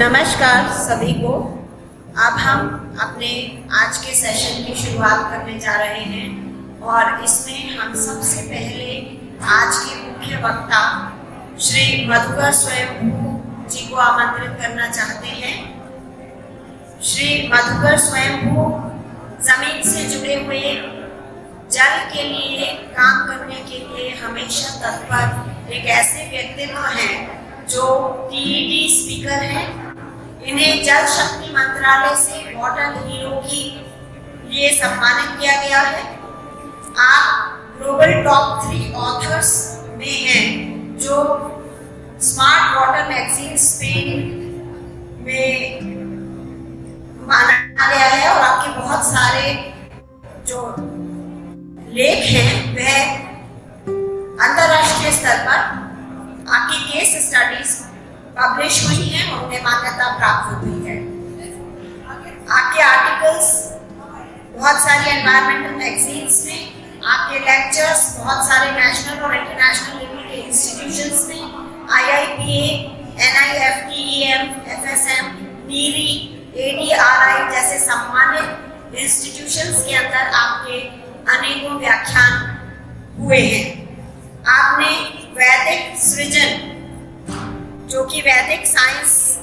नमस्कार सभी को। अब हम अपने आज के सेशन की शुरुआत करने जा रहे हैं और इसमें हम सबसे पहले आज के मुख्य वक्ता श्री मधुकर स्वयं जी को आमंत्रित करना चाहते हैं। श्री मधुकर स्वयं ज़मीन से जुड़े हुए जल के लिए, काम करने के लिए हमेशा तत्पर एक ऐसे व्यक्तित्व हैं जो टीईडी स्पीकर हैं। इन्हें जल शक्ति मंत्रालय से वाटर हीरो की लिए सम्मानित किया गया है। आप ग्लोबल टॉप थ्री ऑथर्स में हैं जो स्मार्ट वाटर मैगजीन स्पेन में माना गया है और आपके बहुत सारे जो लेख हैं, वह अंतरराष्ट्रीय स्तर पर आपकी केस स्टडीज़ पब्लिश हुई हैं उन्हें मान्यता प्राप्त हुई है। आपके आर्टिकल्स बहुत सारी एनवायरमेंटल मैगजीन्स में, आपके लेक्चर्स बहुत सारे नेशनल और इंटरनेशनल लेवल के इंस्टीट्यूशंस में IIPA NIFTEM FSM NEERI ADRI जैसे सम्मानित इंस्टीट्यूशंस के अंदर आपके अनेकों व्याख्यान हुए हैं। आपने वैदिक सृजन जो कि वैदिक साइंस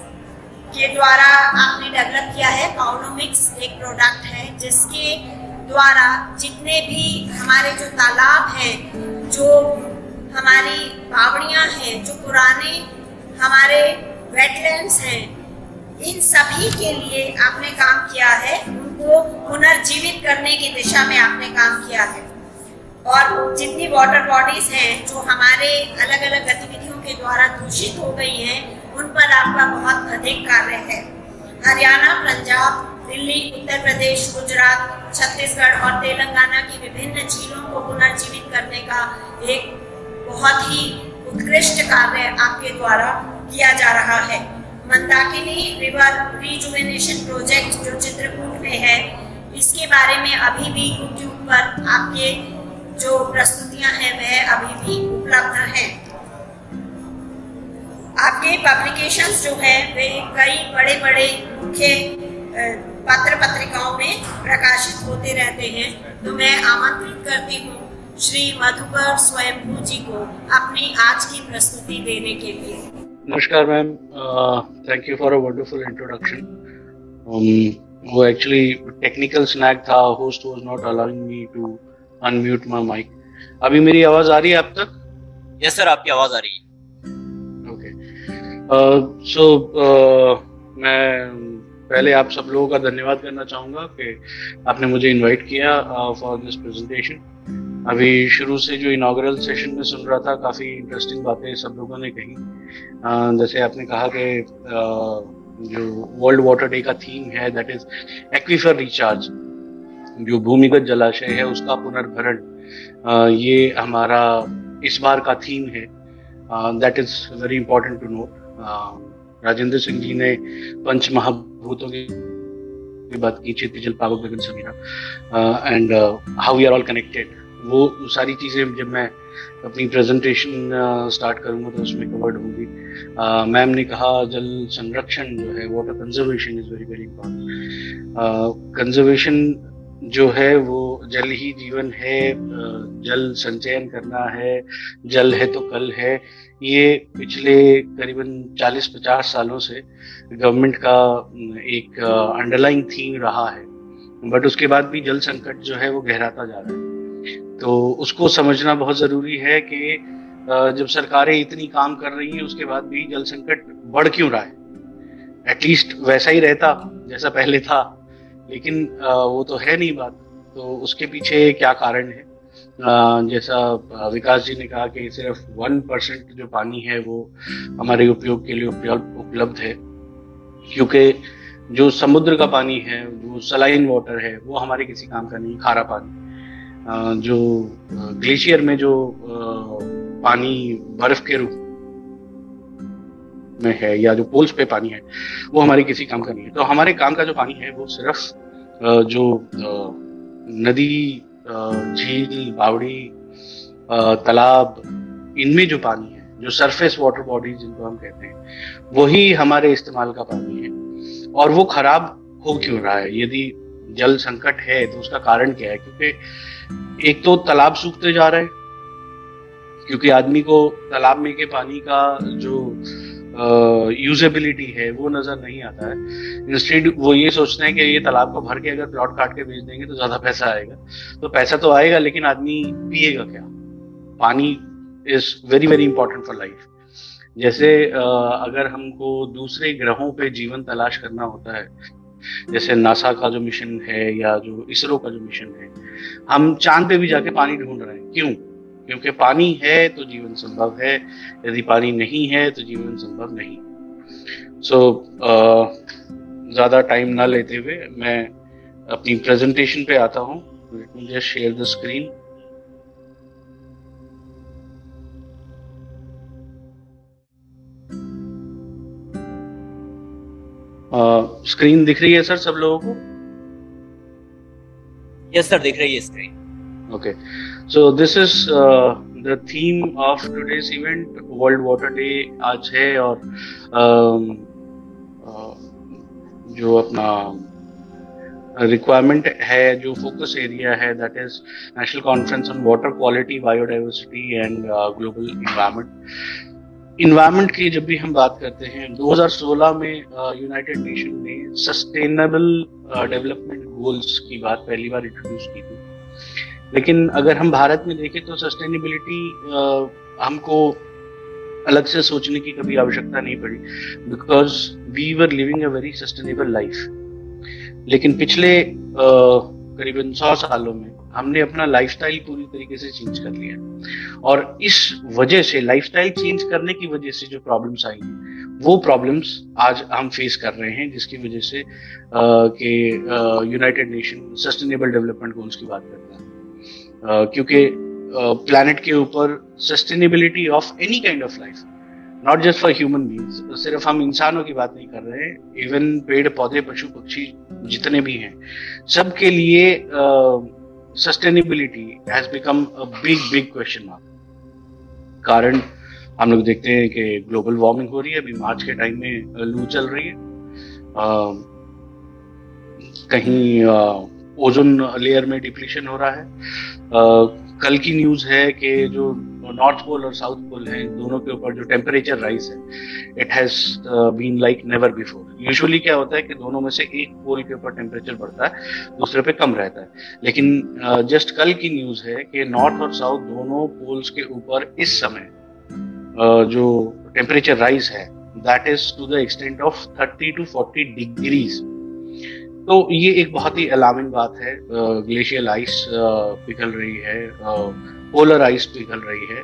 के द्वारा आपने डेवलप किया है पाउनोमिक्स एक प्रोडक्ट है, जिसके द्वारा जितने भी हमारे जो तालाब हैं, जो हमारी बावड़ियाँ हैं, जो पुराने हमारे वेटलैंड्स हैं, इन सभी के लिए आपने काम किया है। उनको पुनर्जीवित करने की दिशा में आपने काम किया है। और जितनी वाटर बॉडीज हैं, जो हमारे अलग अलग गतिविधियों के द्वारा दूषित हो गई हैं, उन पर आपका बहुत अधिक कार्य है। हरियाणा, पंजाब, दिल्ली, उत्तर प्रदेश, गुजरात, छत्तीसगढ़ और तेलंगाना की विभिन्न झीलों को पुनर्जीवित करने का एक बहुत ही उत्कृष्ट कार्य आपके द्वारा किया जा रहा है। मंदाकिनी रिवर रिजुवेनेशन प्रोजेक्ट जो चित्रकूट में है, इसके बारे में अभी भी यूट्यूब पर आपके जो प्रस्तुतियाँ हैं, वह अभी भी उपलब्ध हैं। आपके पब्लिकेशंस जो है वे कई बड़े बड़े मुख्य पत्र पत्रिकाओं में प्रकाशित होते रहते हैं। तो मैं आमंत्रित करती हूँ श्री मधुकर स्वयंभू जी को अपनी आज की प्रस्तुति देने के लिए। नमस्कार ma'am thank you for a wonderful introduction वो एक्चुअली टेक्निकल स्नैक था host was not allowing me to unmute my mic अभी मेरी आवाज़ आ रही है आप तक? यस सर आपकी आवाज़ आ रही है। सो मैं पहले आप सब लोगों का धन्यवाद करना चाहूँगा कि आपने मुझे इनवाइट किया फॉर दिस प्रेजेंटेशन अभी शुरू से जो इनाग्रल सेशन में सुन रहा था काफ़ी इंटरेस्टिंग बातें सब लोगों ने कही। uh, जैसे आपने कहा कि uh, जो वर्ल्ड वाटर डे का थीम है दैट इज़ एक्वीफर रिचार्ज जो भूमिगत जलाशय है उसका पुनर्भरण। ये हमारा इस बार का थीम है। That is very important to know Rajendra Singh ji ने पंच महाभूतों की बात की चित्र जल पावक गगन Samira and how we are all connected वो सारी चीज़ें जब मैं अपनी प्रेजेंटेशन स्टार्ट करूँगा तो उसमें कवर्ड होंगी। मैम ने कहा, जल संरक्षण जो है water conservation is very very important conservation जो है, वो जल ही जीवन है जल संचयन करना है, जल है तो कल है। ये पिछले करीबन 40-50 सालों से गवर्नमेंट का एक अंडरलाइन थीम रहा है। बट उसके बाद भी जल संकट जो है वो गहराता जा रहा है। तो उसको समझना बहुत ज़रूरी है कि जब सरकारें इतनी काम कर रही हैं, उसके बाद भी जल संकट बढ़ क्यों रहा है? एटलीस्ट वैसा ही रहता, जैसा पहले था। लेकिन वो तो है नहीं बात। तो उसके पीछे क्या कारण है? जैसा विकास जी ने कहा कि सिर्फ़ वन परसेंट जो पानी है वो हमारे उपयोग के लिए उपलब्ध है, क्योंकि जो समुद्र का पानी है, जो सलाइन वाटर है, वो हमारे किसी काम का नहीं, खारा पानी। जो ग्लेशियर में जो पानी बर्फ़ के रूप में है या जो पोल्स पे पानी है, वो हमारे किसी काम का नहीं है। तो हमारे काम का जो पानी है वो सिर्फ़ जो नदी झील, बावड़ी तालाब, इनमें जो पानी है, जो सरफेस वाटर बॉडीज जिनको हम कहते हैं, वही हमारे इस्तेमाल का पानी है। और वो खराब हो क्यों रहा है? यदि जल संकट है तो उसका कारण क्या है? क्योंकि एक तो तालाब सूखते जा रहे हैं, क्योंकि आदमी को तालाब में के पानी का जो यूजेबिलिटी है वो नज़र नहीं आता है। इंस्टेड वो ये सोचते हैं कि ये तालाब को भर के अगर प्लॉट काट के बेच देंगे तो ज़्यादा पैसा आएगा। तो पैसा तो आएगा लेकिन आदमी पिएगा क्या? Pani is very very important for life जैसे uh, अगर हमको दूसरे ग्रहों पे जीवन तलाश करना होता है जैसे नासा का जो मिशन है या जो इसरो का जो मिशन है हम चाँद पे भी जाके पानी ढूंढ रहे हैं। क्यों? क्योंकि पानी है तो जीवन संभव है। यदि पानी नहीं है तो जीवन संभव नहीं। सो so, ज़्यादा टाइम ना लेते हुए मैं अपनी प्रेजेंटेशन पे आता हूँ। Just share the screen screen दिख रही है सर सब लोगों को? यस सर दिख रही है screen Okay, so this is uh, the theme of today's event. World Water Day आज है और um, uh, जो अपना रिक्वायरमेंट है जो फोकस एरिया है that is national conference on water quality biodiversity and global environment environment की जब भी हम बात करते हैं 2016 में यूनाइटेड uh, नेशन ने सस्टेनेबल डेवलपमेंट गोल्स की बात पहली बार इंट्रोड्यूस की थी लेकिन अगर हम भारत में देखें तो सस्टेनेबिलिटी हमको अलग से सोचने की कभी आवश्यकता नहीं पड़ी। Because we were living a very sustainable life लेकिन पिछले करीबन सौ सालों में हमने अपना लाइफस्टाइल पूरी तरीके से चेंज कर लिया। और इस वजह से लाइफस्टाइल चेंज करने की वजह से जो प्रॉब्लम्स आई, वो प्रॉब्लम्स आज हम फेस कर रहे हैं, जिसकी वजह से कि united nation sustainable development goals की बात करता है। क्योंकि प्लानट के ऊपर sustainability of any kind of life not just for human beings सिर्फ़ हम इंसानों की बात नहीं कर रहे हैं इवन पेड़ पौधे पशु पक्षी जितने भी हैं सबके लिए sustainability has become a big big question mark कारण हम लोग देखते हैं कि ग्लोबल वार्मिंग हो रही है अभी मार्च के टाइम में लू चल रही है। आ, कहीं ओजोन लेयर में डिप्लीशन हो रहा है। कल की न्यूज़ है कि जो नॉर्थ पोल और साउथ पोल है दोनों के ऊपर जो टेम्परेचर राइज है it has been like never before usually क्या होता है कि दोनों में से एक पोल के ऊपर टेम्परेचर बढ़ता है दूसरे पे कम रहता है। लेकिन जस्ट uh, कल की न्यूज़ है कि नॉर्थ और साउथ दोनों पोल्स के ऊपर इस समय uh, जो टेम्परेचर राइज है that is to the extent of thirty to forty degrees तो ये एक बहुत ही अलार्मिंग बात है ग्लेशियल आइस पिघल रही है पोलर आइस पिघल रही है।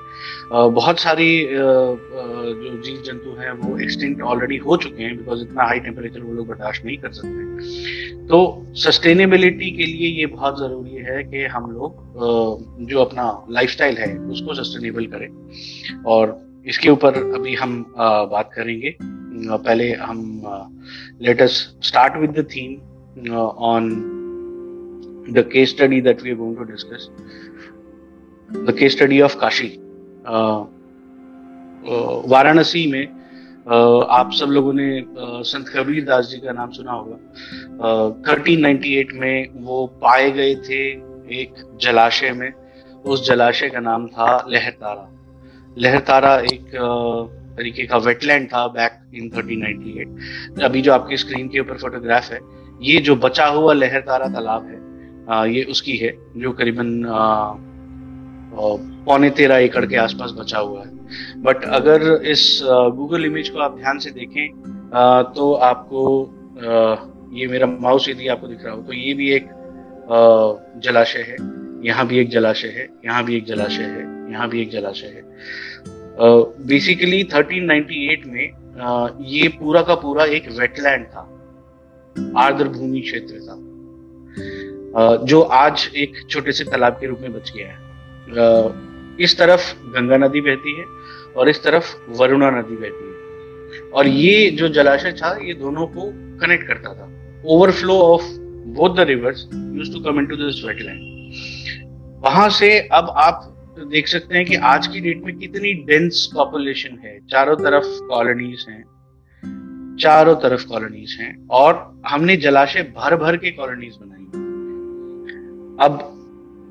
बहुत सारी जो जीव जंतु हैं, वो एक्सटिंक्ट ऑलरेडी हो चुके हैं बिकॉज़ इतना हाई टेम्परेचर वो लोग बर्दाश्त नहीं कर सकते। तो सस्टेनेबिलिटी के लिए ये बहुत ज़रूरी है कि हम लोग जो अपना लाइफस्टाइल है, उसको सस्टेनेबल करें। और इसके ऊपर अभी हम बात करेंगे। पहले हम latest start with the theme uh, on the case study that we are going to discuss. The case study of Kashi. Uh, uh, Varanasi में आप सब लोगों ने संत कबीर दास जी का नाम सुना होगा थर्टीन uh, 1398 में वो पाए गए थे एक जलाशय में उस जलाशय का नाम था लहरतारा लहरतारा एक तरीके का वेटलैंड था बैक इन 1398 अभी जो आपकी स्क्रीन के ऊपर फोटोग्राफ है ये जो बचा हुआ लहर तारा तालाब है आ, ये उसकी है जो करीबन पौने तेरह एकड़ के आसपास बचा हुआ है। बट अगर इस गूगल इमेज को आप ध्यान से देखें आ, तो आपको आ, ये मेरा माउस यदि आपको दिख रहा हो तो ये भी एक जलाशय है यहाँ भी एक जलाशय है यहाँ भी एक जलाशय है यहाँ भी एक जलाशय है। बेसिकली uh, 1398 में ये पूरा का पूरा एक वेटलैंड था। आर्द्र भूमि क्षेत्र था। जो आज एक छोटे से तालाब के रूप में बच गया है। इस तरफ़ गंगा नदी बहती है और इस तरफ़ वरुणा नदी बहती है। और ये जो जलाशय था, ये दोनों को कनेक्ट करता था। Overflow of both the rivers used to come into this wetland वहाँ से अब आप देख सकते हैं कि आज की डेट में कितनी डेंस पॉपुलेशन है। चारों तरफ़ कॉलोनीज हैं। चारों तरफ़ कॉलोनीज हैं और हमने जलाशय भर भर के कॉलोनीज बनाई। अब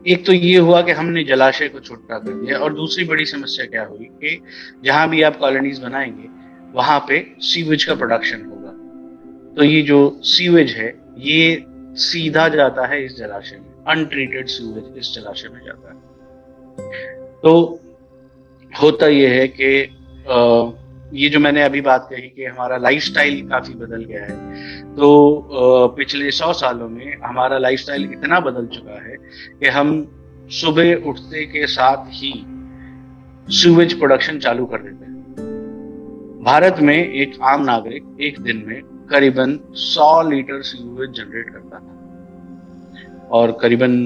एक तो ये हुआ कि हमने जलाशय को छोटा कर दिया और दूसरी बड़ी समस्या क्या हुई कि जहाँ भी आप कॉलोनीज बनाएँगे, वहाँ पे सीवेज का प्रोडक्शन होगा। तो ये जो सीवेज है, ये सीधा जाता है इस जलाशय में अनट्रीटेड सीवेज इस जलाशय में जाता है। तो होता यह है कि ये जो मैंने अभी बात कही कि हमारा लाइफस्टाइल काफ़ी बदल गया है तो पिछले सौ सालों में हमारा लाइफस्टाइल इतना बदल चुका है कि हम सुबह उठते के साथ ही सीवेज प्रोडक्शन चालू कर देते हैं। भारत में एक आम नागरिक एक दिन में करीबन 100 लीटर सीवेज जनरेट करता था और करीबन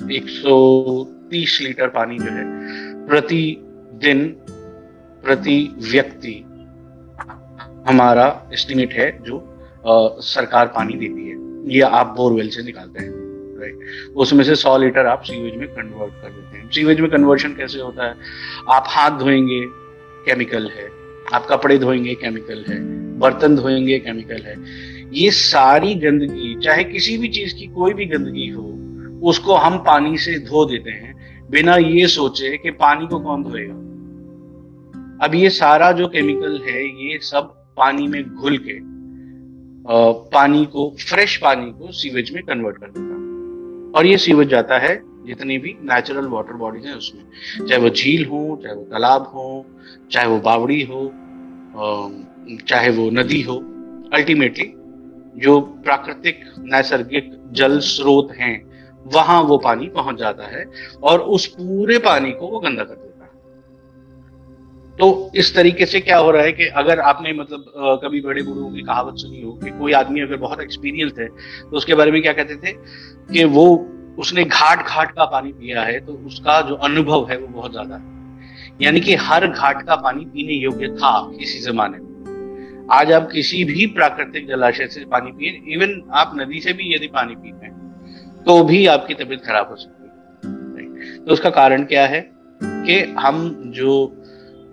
130 लीटर पानी जो है प्रति दिन प्रति व्यक्ति हमारा एस्टिमेट है जो आ, सरकार पानी देती है। ये आप बोरवेल से निकालते हैं राइट उसमें से सौ लीटर आप सीवेज में कन्वर्ट कर देते हैं। सीवेज में कन्वर्शन कैसे होता है? आप हाथ धोएँगे केमिकल है। आप कपड़े धोएँगे केमिकल है। बर्तन धोएँगे केमिकल है। ये सारी गंदगी चाहे किसी भी चीज़ की कोई भी गंदगी हो उसको हम पानी से धो देते हैं। बिना ये सोचे कि पानी को कौन धोएगा? अब ये सारा जो केमिकल है, ये सब पानी में घुल के पानी को फ्रेश पानी को सीवेज में कन्वर्ट कर देता है। और ये सीवेज जाता है जितनी भी नेचुरल वाटर बॉडीज हैं उसमें। चाहे वो झील हो, चाहे वो तालाब हो, चाहे वो बावड़ी हो चाहे वो नदी हो अल्टीमेटली जो प्राकृतिक, नैसर्गिक जल स्रोत हैं, वहाँ वो पानी पहुँच जाता है और उस पूरे पानी को वो गंदा कर देता है। तो इस तरीके से क्या हो रहा है कि अगर आपने मतलब कभी बड़े बुढ़ों की कहावत सुनी हो कि कोई आदमी अगर बहुत एक्सपीरियंस है तो उसके बारे में क्या कहते थे कि वो, उसने घाट घाट का पानी पिया है तो उसका जो अनुभव है वो बहुत ज़्यादा है। यानी कि हर घाट का पानी पीने योग्य था किसी जमाने में। आज आप किसी भी प्राकृतिक जलाशय से पानी पिए इवन आप नदी से भी यदि पानी पीते हैं तो भी आपकी तबीयत खराब हो सकती है। तो उसका कारण क्या है कि हम जो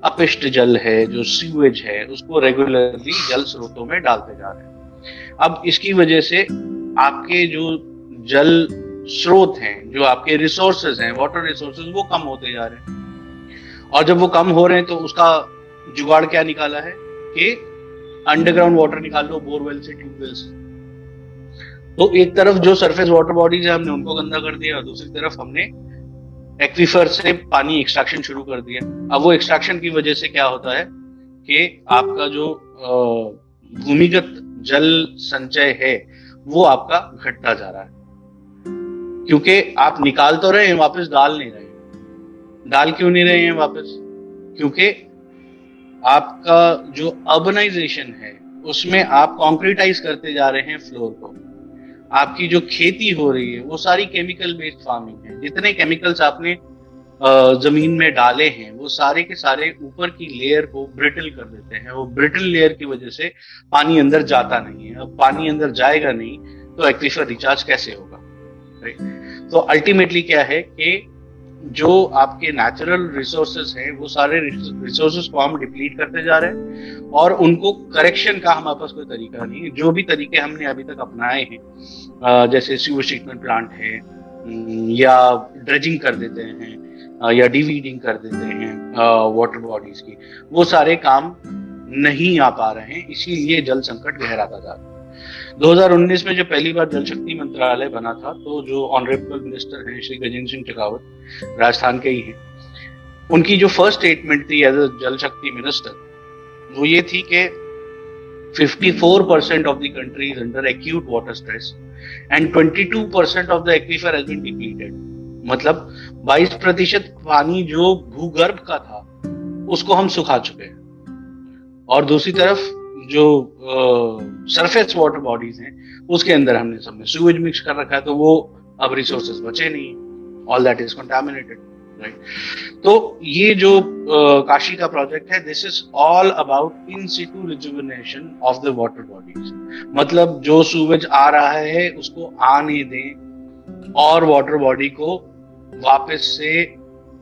अपिष्ट जल है, जो सीवेज है, उसको रेगुलरली जल स्रोतों में डालते जा रहे हैं। अब इसकी वजह से आपके जो जल स्रोत हैं, जो आपके रिसोर्सेज हैं वाटर रिसोर्सेज वो कम होते जा रहे हैं। और जब वो कम हो रहे हैं तो उसका जुगाड़ क्या निकाला है कि अंडरग्राउंड वाटर निकाल लो बोरवेल से ट्यूबवेल से। तो एक तरफ़ जो सरफेस वाटर बॉडीज है, हमने उनको गंदा कर दिया और दूसरी तरफ़ हमने एक्विफर से पानी एक्सट्रैक्शन शुरू कर दिया। अब वो एक्सट्रैक्शन की वजह से क्या होता है कि आपका जो भूमिगत जल संचय है, वो आपका घटता जा रहा है। क्योंकि आप निकाल तो रहे हैं, वापस डाल नहीं रहे डाल क्यों नहीं रहे हैं वापस? क्योंकि आपका जो अर्बनाइजेशन है, उसमें आप कॉन्क्रीटाइज करते जा रहे हैं फ्लोर को। आपकी जो खेती हो रही है, वो सारी केमिकल बेस्ड फ़ार्मिंग है। जितने केमिकल्स आपने ज़मीन में डाले हैं, वो सारे के सारे ऊपर की लेयर को ब्रिटल कर देते हैं। वो ब्रिटल लेयर की वजह से पानी अंदर जाता नहीं है। अब पानी अंदर जाएगा नहीं तो एक्विफर रिचार्ज कैसे होगा? राइट तो अल्टीमेटली क्या है कि जो आपके नेचुरल रिसोर्सेस हैं, वो सारे रिसोर्सेस को हम डिप्लीट करते जा रहे हैं और उनको करेक्शन का हमारे पास कोई तरीका नहीं है। जो भी तरीके हमने अभी तक अपनाए हैं जैसे सीवर ट्रीटमेंट प्लांट है या ड्रेजिंग कर देते हैं या डिवीडिंग कर देते हैं वाटर बॉडीज की, वो सारे काम नहीं आ पा रहे हैं, इसीलिए जल संकट गहराता जा रहा है। 2019 में जब पहली बार जल शक्ति मंत्रालय बना था तो जो ऑनरेबल मिनिस्टर हैं श्री गजेंद्र सिंह शेखावत, राजस्थान के ही हैं, उनकी जो फ़र्स्ट स्टेटमेंट थी as a Jal Shakti minister वो ये थी कि 54 percent of the country is under acute water stress and 22 percent of the aquifer has been depleted मतलब 22 प्रतिशत पानी जो भूगर्भ का था, उसको हम सुखा चुके हैं। और दूसरी तरफ़ जो सरफेस वाटर बॉडीज हैं उसके अंदर हमने सबने सुवेज मिक्स कर रखा है तो वो अब रिसोर्सेज बचे नहीं all that is contaminated right तो ये जो uh, काशी का प्रोजेक्ट है this is all about in situ rejuvenation of the water bodies मतलब जो सूवेज आ रहा है उसको आने दें और वाटर बॉडी को वापस से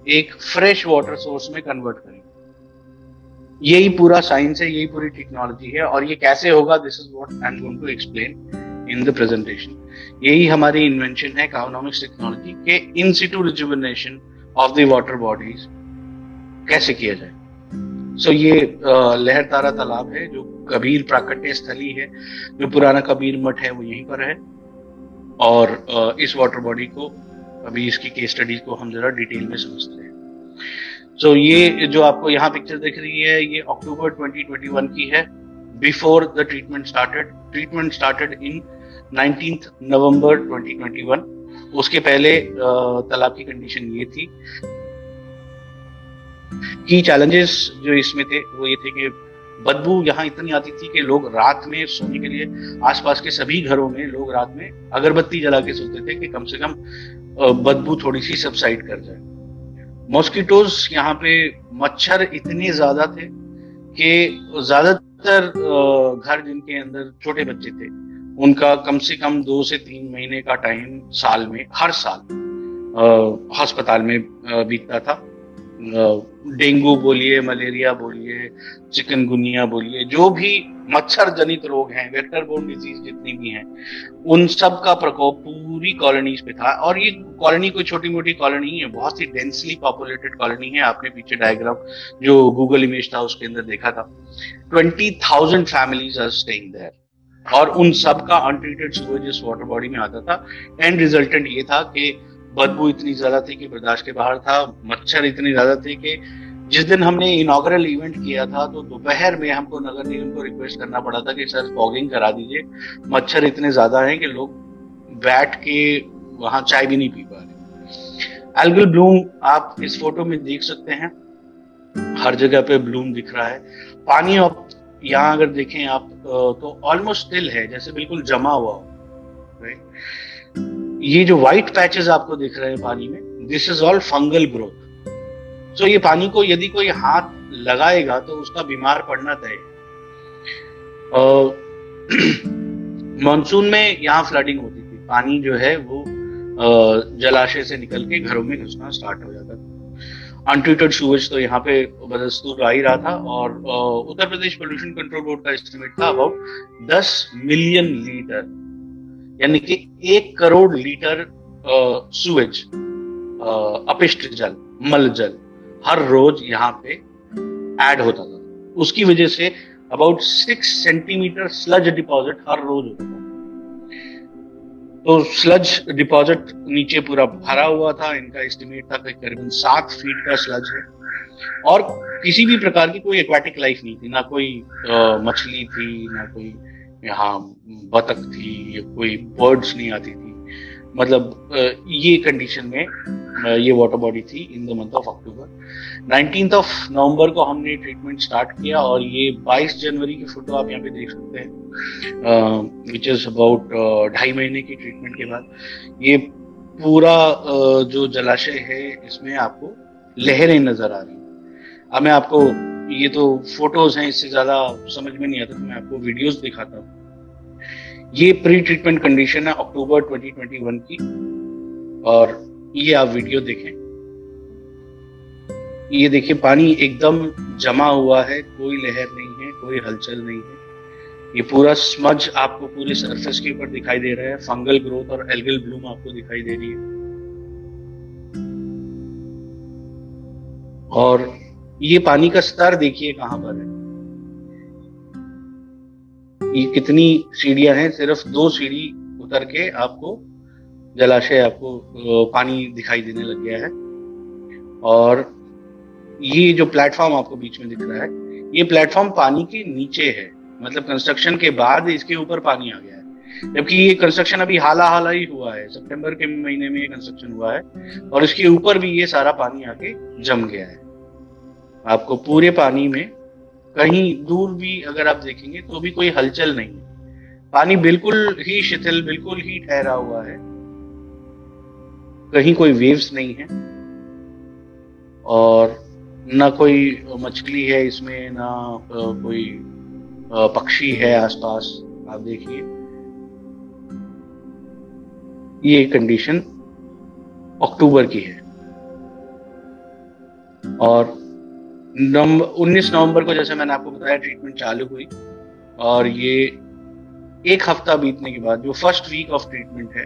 एक फ्रेश वाटर सोर्स में कन्वर्ट करें। यही पूरा साइंस है यही पूरी टेक्नोलॉजी है और ये कैसे होगा this is what I am going to explain in the presentation यही हमारी इन्वेंशन है काउनॉमिक्स टेक्नोलॉजी के in situ of the water bodies कैसे किया जाए। सो so, ये लहर तारा तालाब है जो कबीर प्राकट्य स्थली है जो पुराना कबीर मठ है वो यहीं पर है। और इस वाटर बॉडी को अभी इसकी केस स्टडीज़ को हम जरा डिटेल में समझते हैं। सो ये जो आपको यहाँ पिक्चर दिख रही है, ये अक्टूबर 2021 की है before the treatment started treatment started in 19th November 2021 उसके पहले तालाब की कंडीशन ये थी। की चैलेंजेस जो इसमें थे, वो ये थे कि बदबू यहाँ इतनी आती थी कि लोग रात में सोने के लिए, आसपास के सभी घरों में लोग रात में अगरबत्ती जला के सोते थे कि कम से कम बदबू थोड़ी सी सबसाइड कर जाए। मॉस्किटोज यहाँ पे मच्छर इतने ज़्यादा थे कि ज़्यादातर घर जिनके अंदर छोटे बच्चे थे, उनका कम से कम दो से तीन महीने का टाइम साल में, हर साल अस्पताल में बीतता था। डेंगू बोलिए, मलेरिया बोलिए, चिकनगुनिया बोलिए, जो भी मच्छर जनित रोग हैं, वेक्टर बोर्न डिज़ीज़ जितनी भी हैं, उन सब का प्रकोप पूरी कॉलोनीज पे था। और ये कॉलोनी कोई छोटी मोटी कॉलोनी है, बहुत ही डेंसली पॉपुलेटेड कॉलोनी है। आपने पीछे डायग्राम जो गूगल इमेज था, उसके अंदर देखा था। Twenty thousand families are staying there और उन सब का अनट्रीटेड सुवेज इस वाटर बॉडी में आता था। एंड रिजल्टेंट ये था कि बदबू इतनी ज़्यादा थी कि बर्दाश्त के बाहर था, मच्छर इतने ज़्यादा थे कि जिस दिन हमने इनॉग्रल इवेंट किया था तो दोपहर में हमको नगर निगम को रिक्वेस्ट करना पड़ा था कि सर फॉगिंग करा दीजिए। मच्छर इतने ज़्यादा हैं कि लोग बैठ के वहाँ चाय भी नहीं पी पा रहे। एल्गल ब्लूम, आप इस फ़ोटो में देख सकते हैं। हर जगह पे ब्लूम दिख रहा है। पानी अब यहाँ अगर देखें आप तो ऑलमोस्ट स्टिल है, जैसे बिल्कुल जमा हुआ हो ये जो व्हाइट पैचेस आपको दिख रहे हैं पानी में this is all fungal growth तो ये पानी को यदि कोई हाथ लगाएगा तो उसका बीमार पड़ना तय मानसून में यहाँ फ्लडिंग होती थी। पानी जो है वो जलाशय से निकल के घरों में घुसना स्टार्ट हो जाता था। अनट्रीटेड सूवेज तो यहाँ पे बदस्तूर आ ही रहा था और Uttar Pradesh pollution control board का एस्टिमेट था अबाउट 10 मिलियन लीटर यानी कि एक करोड़ लीटर सूवेज अपिष्ट जल, मल जल हर रोज यहाँ पे ऐड होता था। उसकी वजह से about six centimetre sludge deposit हर रोज होता था। तो स्लज डिपॉजिट नीचे पूरा भरा हुआ था। इनका एस्टिमेट था कि करीबन सात फीट का स्लज है। और किसी भी प्रकार की कोई एक्वाटिक लाइफ नहीं थी। ना कोई मछली थी, ना कोई यहाँ बतख थी या कोई बर्ड्स नहीं आती थी। मतलब ये कंडीशन में ये वाटर बॉडी थी in the month of October nineteen of November को हमने ट्रीटमेंट स्टार्ट किया और ये 22 जनवरी की फ़ोटो आप यहाँ पे देख सकते हैं विच इज़ अबाउट ढाई महीने की ट्रीटमेंट के बाद। ये पूरा uh, जो जलाशय है इसमें आपको लहरें नज़र आ रही अब मैं आपको ये तो फ़ोटोज़ हैं, इससे ज़्यादा समझ में नहीं आता तो मैं आपको वीडियोस दिखाता हूँ। ये प्री ट्रीटमेंट कंडीशन है अक्टूबर 2021 की, और ये आप वीडियो देखें। ये देखिए, पानी एकदम जमा हुआ है, कोई लहर नहीं है, कोई हलचल नहीं है। ये पूरा स्मज आपको पूरे सरफेस के ऊपर दिखाई दे रहा है फंगल ग्रोथ और एल्गल ब्लूम आपको दिखाई दे रही है। और ये पानी का स्तर देखिए कहाँ पर है। ये कितनी सीढ़ियाँ हैं, सिर्फ़ दो सीढ़ी उतर के आपको जलाशय, आपको पानी दिखाई देने लग गया है। और ये जो प्लेटफॉर्म आपको बीच में दिख रहा है, ये प्लेटफॉर्म पानी के नीचे है। मतलब कंस्ट्रक्शन के बाद इसके ऊपर पानी आ गया है। जबकि ये कंस्ट्रक्शन अभी हाला हाला ही हुआ है। सितंबर के महीने में ये कंस्ट्रक्शन हुआ है और इसके ऊपर भी ये सारा पानी आके जम गया है। आपको पूरे पानी में कहीं दूर भी अगर आप देखेंगे तो भी कोई हलचल नहीं है। पानी बिल्कुल ही शिथिल, बिल्कुल ही ठहरा हुआ है। कहीं कोई वेव्स नहीं है और ना कोई मछली है इसमें, ना कोई पक्षी है आसपास। आप देखिए। ये कंडीशन अक्टूबर की है। और उन्नीस नवंबर को जैसे मैंने आपको बताया ट्रीटमेंट चालू हुई। और ये एक हफ़्ता बीतने के बाद, जो फ़र्स्ट वीक ऑफ़ ट्रीटमेंट है,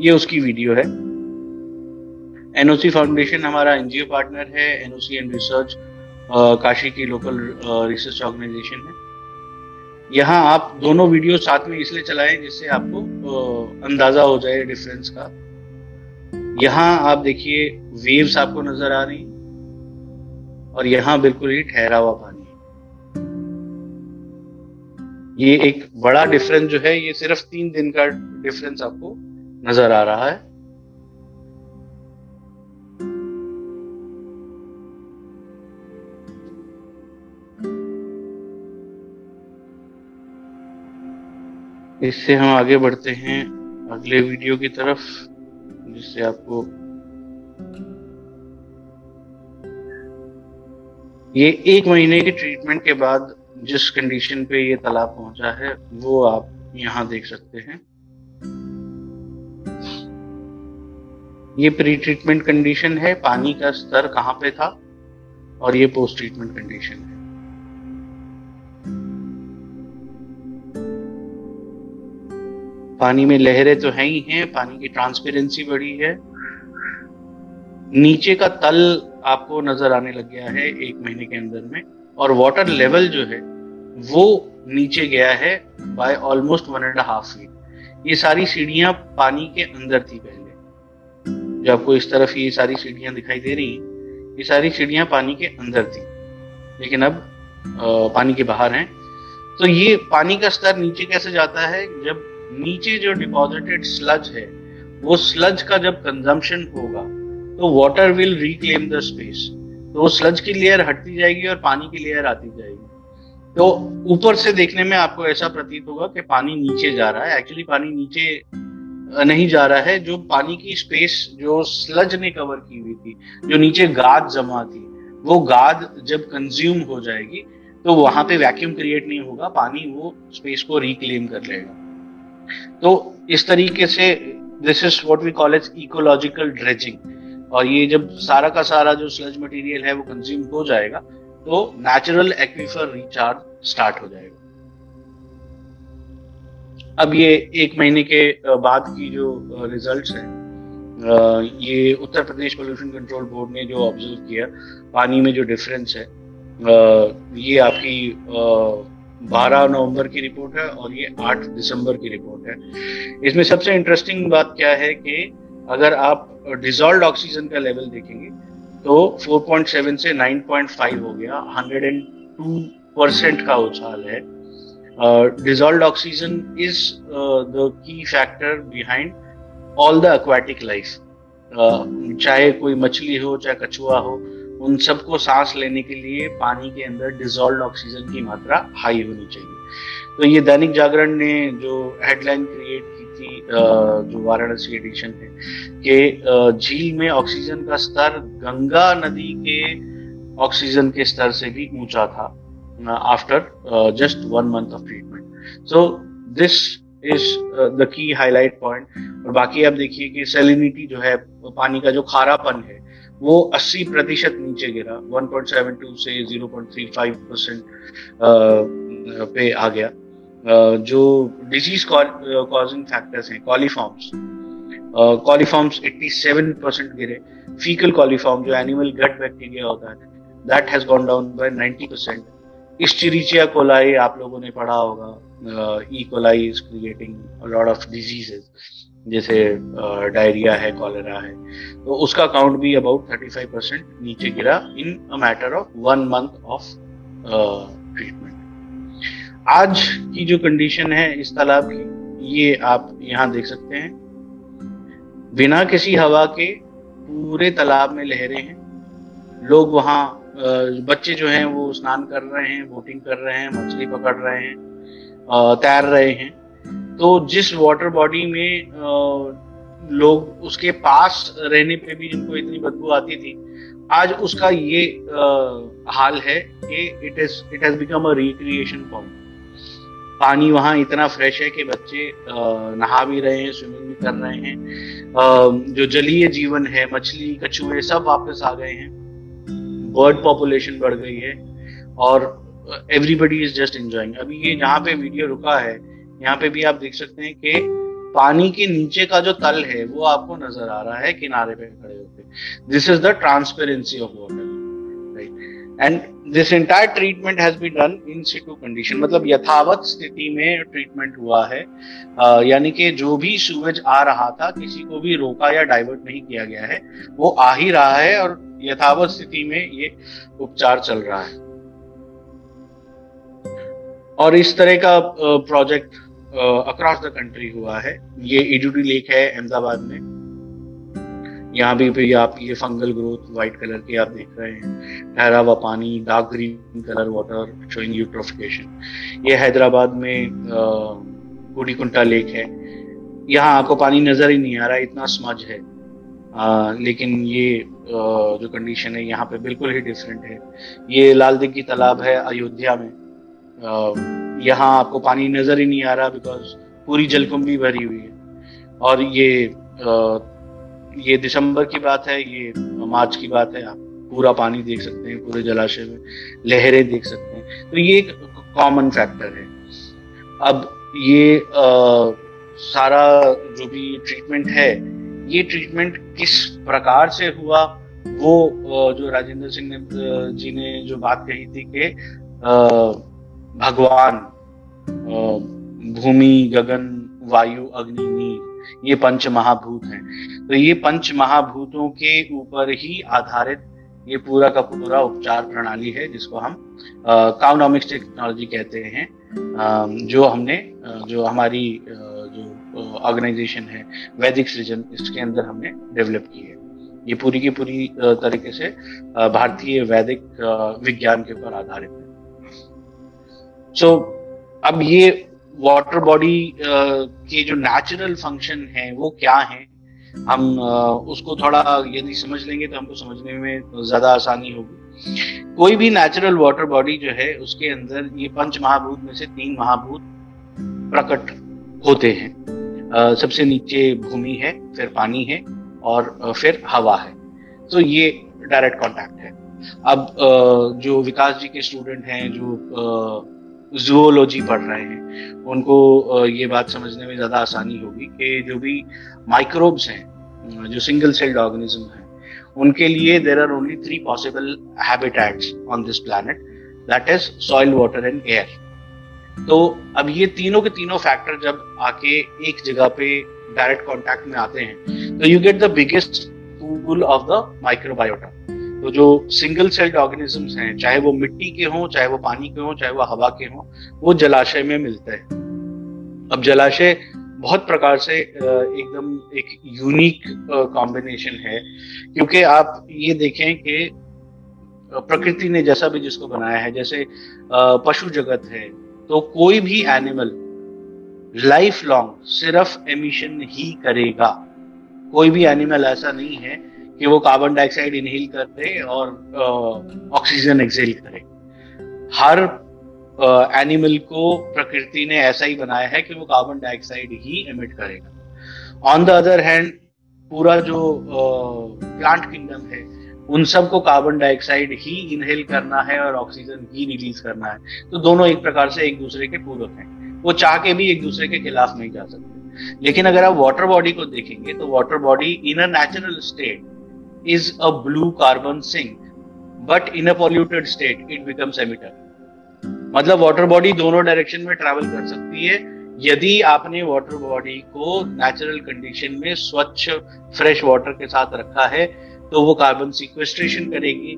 ये उसकी वीडियो है। एनओसी फाउंडेशन हमारा एनजीओ पार्टनर है एनओसी एंड रिसर्च काशी की लोकल रिसर्च ऑर्गेनाइजेशन है। यहाँ आप दोनों वीडियो साथ में इसलिए चलाएँ जिससे आपको अंदाज़ा हो जाए डिफरेंस का। यहाँ आप देखिए वेव्स आपको नज़र आ रही और यहाँ बिल्कुल ही ठहरा हुआ पानी ये एक बड़ा डिफरेंस जो है, ये सिर्फ़ तीन दिन का डिफरेंस आपको नज़र आ रहा है। इससे हम आगे बढ़ते हैं अगले वीडियो की तरफ़, जिससे आपको ये एक महीने के ट्रीटमेंट के बाद जिस कंडीशन पे ये तालाब पहुँचा है, वो आप यहाँ देख सकते हैं। ये प्री ट्रीटमेंट कंडीशन है, पानी का स्तर कहाँ पे था, और ये पोस्ट ट्रीटमेंट कंडीशन है। पानी में लहरें तो है ही हैं, पानी की ट्रांसपेरेंसी बढ़ी है। नीचे का तल आपको नज़र आने लग गया है एक महीने के अंदर में। और वाटर लेवल जो है वो नीचे गया है by almost one and half feet ये सारी सीढ़ियाँ पानी के अंदर थी पहले। जो आपको इस तरफ़ ये सारी सीढ़ियाँ दिखाई दे रही हैं ये सारी सीढ़ियाँ पानी के अंदर थी। लेकिन अब आ, पानी के बाहर हैं। तो ये पानी का स्तर नीचे कैसे जाता है? जब नीचे जो डिपॉजिटेड स्लज है वो स्लज का जब कंजम्पशन होगा तो water will reclaim the space तो स्लज की लेयर हटती जाएगी और पानी की लेयर आती जाएगी। तो ऊपर से देखने में आपको ऐसा प्रतीत होगा कि पानी नीचे जा रहा है। एक्चुअली पानी नीचे नहीं जा रहा है। जो पानी की स्पेस जो स्लज ने कवर की हुई थी, जो नीचे गाद जमा थी, वो गाद जब कंज्यूम हो जाएगी तो वहाँ पे वैक्यूम क्रिएट नहीं होगा। पानी वो स्पेस को रिक्लेम कर लेगा। तो इस तरीके से this is what we call as ecological dredging और ये जब सारा का सारा जो स्लज मटेरियल है वो कंज्यूम हो जाएगा तो नेचुरल एक्विफर रिचार्ज स्टार्ट हो जाएगा। अब ये एक महीने के बाद की जो रिजल्ट्स हैं ये Uttar Pradesh pollution control board ने जो ऑब्ज़र्व किया, पानी में जो डिफरेंस है ये आपकी 12 नवंबर की रिपोर्ट है और ये 8 दिसंबर की रिपोर्ट है। इसमें सबसे इंटरेस्टिंग बात क्या है कि अगर आप डिजॉल्व ऑक्सीजन का लेवल देखेंगे तो 4.7 से 9.5 हो गया 102 परसेंट का उछाल है। Dissolved oxygen is the key factor behind all the aquatic life चाहे कोई मछली हो, चाहे कछुआ हो, उन सबको सांस लेने के लिए पानी के अंदर डिजॉल्व ऑक्सीजन की मात्रा हाई होनी चाहिए। तो ये दैनिक जागरण ने जो हेडलाइन क्रिएट जो वाराणसी एडिशन है, कि झील में ऑक्सीजन का स्तर गंगा नदी के ऑक्सीजन के स्तर से भी ऊँचा था after just one month of treatment so this is the key highlight point और बाकी आप देखिए कि सेलिनिटी जो है, पानी का जो खारापन है, वो 80 प्रतिशत नीचे गिरा 1.72 से 0.35 परसेंट पे आ गया। जो डिज़ीज़ कॉजिंग फैक्टर्स हैं कॉलीफॉर्म्स कॉलीफॉर्म्स 87 परसेंट गिरे। फीकल कॉलीफॉर्म जो एनिमल गट बैक्टीरिया होता है that has gone down by 90 percent Escherichia coli आप लोगों ने पढ़ा होगा। E coli is creating lot of diseases जैसे डायरिया है कॉलेरा है। तो उसका काउंट भी अबाउट 35 परसेंट नीचे गिरा in a matter of one month of treatment आज की जो कंडीशन है इस तालाब की, ये आप यहाँ देख सकते हैं। बिना किसी हवा के पूरे तालाब में लहरें हैं। लोग वहाँ बच्चे जो हैं वो स्नान कर रहे हैं बोटिंग कर रहे हैं, मछली पकड़ रहे हैं तैर रहे हैं। तो जिस वाटर बॉडी में लोग उसके पास रहने पे भी जिनको इतनी बदबू आती थी, आज उसका ये हाल है कि it is it has become a recreation point पानी वहाँ इतना फ्रेश है कि बच्चे नहा भी रहे हैं स्विमिंग भी कर रहे हैं। जो जलीय जीवन है, मछली कछुए सब वापस आ गए हैं। बर्ड पॉपुलेशन बढ़ गई है और एवरीबडी इज़ जस्ट एंजॉइंग अभी ये यहाँ पे वीडियो रुका है, यहाँ पे भी आप देख सकते हैं कि पानी के नीचे का जो तल है, वो आपको नज़र आ रहा है किनारे पे खड़े होकर this is the transparency of water right and this entire treatment has been done in situ condition मतलब यथावत स्थिति में ट्रीटमेंट हुआ है। यानी कि जो भी सूरज आ रहा था, किसी को भी रोका या डाइवर्ट नहीं किया गया है, वो आ ही रहा है और यथावत स्थिति में ये उपचार चल रहा है। और इस तरह का प्रोजेक्ट अक्रॉस द कंट्री हुआ है। ये एजुडी लेक है, अहमदाबाद में। यहाँ भी भी आप ये फंगल ग्रोथ व्हाइट कलर के आप देख रहे हैं। ठहरा हुआ पानी dark green colour water showing eutrophication ये हैदराबाद में कुंटा लेक है। यहाँ आपको पानी नज़र ही नहीं आ रहा इतना स्मज है। आ, लेकिन ये आ, जो कंडीशन है यहाँ पे बिल्कुल ही डिफरेंट है। ये लाल दिग्गी तालाब है अयोध्या में। यहाँ आपको पानी नज़र ही नहीं आ रहा बिकॉज़ पूरी जलकुंभी भरी हुई है। और ये ये दिसंबर की बात है ये मार्च की बात है आप पूरा पानी देख सकते हैं पूरे जलाशय में लहरें देख सकते हैं। तो ये एक कॉमन फैक्टर है। अब ये आ, सारा जो भी ट्रीटमेंट है ये ट्रीटमेंट किस प्रकार से हुआ वो जो राजेंद्र सिंह ने जी ने जो बात कही थी कि भगवान भूमि गगन वायु अग्नि नीर ये पंच महाभूत हैं। तो ये पंच महाभूतों के ऊपर ही आधारित ये पूरा का पूरा उपचार प्रणाली है जिसको हम काउनॉमिक्स टेक्नोलॉजी कहते हैं। जो हमने जो हमारी जो ऑर्गेनाइजेशन है वैदिक सृजन इसके अंदर हमने डेवलप की है। ये पूरी की पूरी तरीके से भारतीय वैदिक विज्ञान के ऊपर आधारित है। सो so, अब ये वाटर बॉडी के जो नेचुरल फ़ंक्शन है, वो क्या है? हम उसको थोड़ा यदि समझ लेंगे तो हमको समझने में ज़्यादा आसानी होगी। कोई भी नेचुरल वाटर बॉडी जो है, उसके अंदर ये पंच महाभूत में से तीन महाभूत प्रकट होते हैं। सबसे नीचे भूमि है, फिर पानी है, और फिर हवा है। तो ये डायरेक्ट कांटेक्ट है। अब जो विकास जी के स्टूडेंट हैं, जो जूओलॉजी पढ़ रहे हैं। उनको ये बात समझने में ज़्यादा आसानी होगी कि जो भी माइक्रोब्स हैं जो सिंगल सेल्ड ऑर्गेनिज्म हैं, उनके लिए there are only three possible habitats on this planet that is soil water and air तो अब ये तीनों के तीनों फैक्टर जब आके एक जगह पे डायरेक्ट कांटेक्ट में आते हैं तो you get the biggest pool of the microbiota तो जो सिंगल सेल्ड ऑर्गेनिजम्स हैं, चाहे वो मिट्टी के हों, चाहे वो पानी के हों, चाहे वो हवा के हों, वो जलाशय में मिलते हैं। अब जलाशय बहुत प्रकार से एकदम एक यूनिक कॉम्बिनेशन है, क्योंकि आप ये देखें कि प्रकृति ने जैसा भी जिसको बनाया है, जैसे पशु जगत है तो कोई भी एनिमल लाइफ लॉन्ग सिर्फ़ एमिशन ही करेगा। कोई भी एनिमल ऐसा नहीं है कि वो कार्बन डाइऑक्साइड इनहेल करे और ऑक्सीजन एक्सेल करे। हर एनिमल को प्रकृति ने ऐसा ही बनाया है कि वो कार्बन डाइऑक्साइड ही एमिट करेगा। ऑन द अदर हैंड पूरा जो प्लांट किंगडम है, उन सबको कार्बन डाइऑक्साइड ही इनहेल करना है और ऑक्सीजन ही रिलीज़ करना है। तो दोनों एक प्रकार से एक दूसरे के पूरक हैं। वो चाह के भी एक दूसरे के खिलाफ नहीं जा सकते। लेकिन अगर आप वाटर बॉडी को देखेंगे तो water body in a natural state is a blue carbon sink but in a polluted state it becomes emitter. मतलब वाटर बॉडी दोनों डायरेक्शन में ट्रैवल कर सकती है यदि आपने वाटर बॉडी को नेचुरल कंडीशन में स्वच्छ फ्रेश वाटर के साथ रखा है तो वो कार्बन सिक्वेस्ट्रेशन करेगी।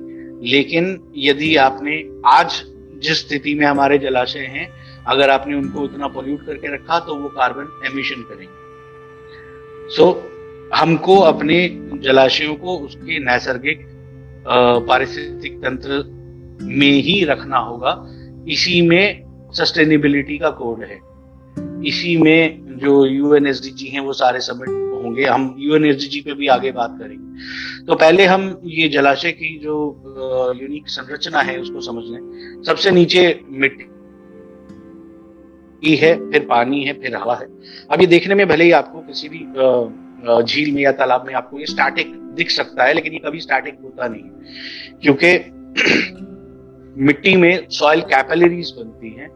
लेकिन यदि आपने आज जिस स्थिति में हमारे जलाशय हैं अगर आपने उनको उतना पोल्यूट करके रखा तो वो कार्बन एमिशन करेंगे। सो so, हमको अपने जलाशयों को उसके नैसर्गिक पारिस्थितिक तंत्र में ही रखना होगा। इसी में सस्टेनेबिलिटी का कोड है। इसी में जो यूएनएसडीजी हैं, वो सारे सबमिट होंगे। हम यूएनएसडीजी पे भी आगे बात करेंगे। तो पहले हम ये जलाशय की जो यूनिक संरचना है, उसको समझ लें। सबसे नीचे मिट्टी है, फिर पानी है, फिर हवा है। अब ये देखने में भले ही आपको किसी भी झील में या तालाब में आपको ये स्टैटिक दिख सकता है, लेकिन ये कभी स्टैटिक होता नहीं क्योंकि मिट्टी में सॉइल कैपिलरीज बनती हैं,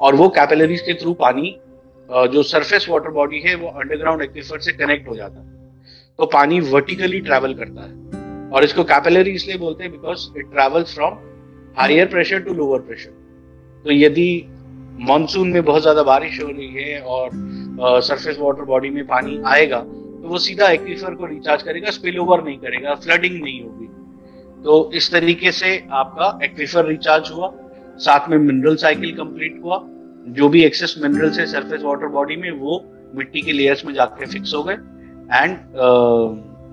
और वो कैपिलरीज के थ्रू पानी जो सरफेस वाटर बॉडी है, वो अंडरग्राउंड एक्विफर से कनेक्ट हो जाता है। तो पानी वर्टिकली ट्रैवल करता है। और इसको कैपेलरी इसलिए बोलते हैं because it travels from higher pressure to lower pressure तो यदि मानसून में बहुत ज़्यादा बारिश हो रही है और सरफेस वाटर बॉडी में पानी आएगा तो वो सीधा एक्विफर को रिचार्ज करेगा स्पिल ओवर नहीं करेगा फ्लडिंग नहीं होगी। तो इस तरीके से आपका एक्विफर रिचार्ज हुआ, साथ में मिनरल साइकिल कंप्लीट हुआ, जो भी एक्सेस मिनरल्स है सरफेस वाटर बॉडी में, वो मिट्टी के लेयर्स में जाके फिक्स हो गए। एंड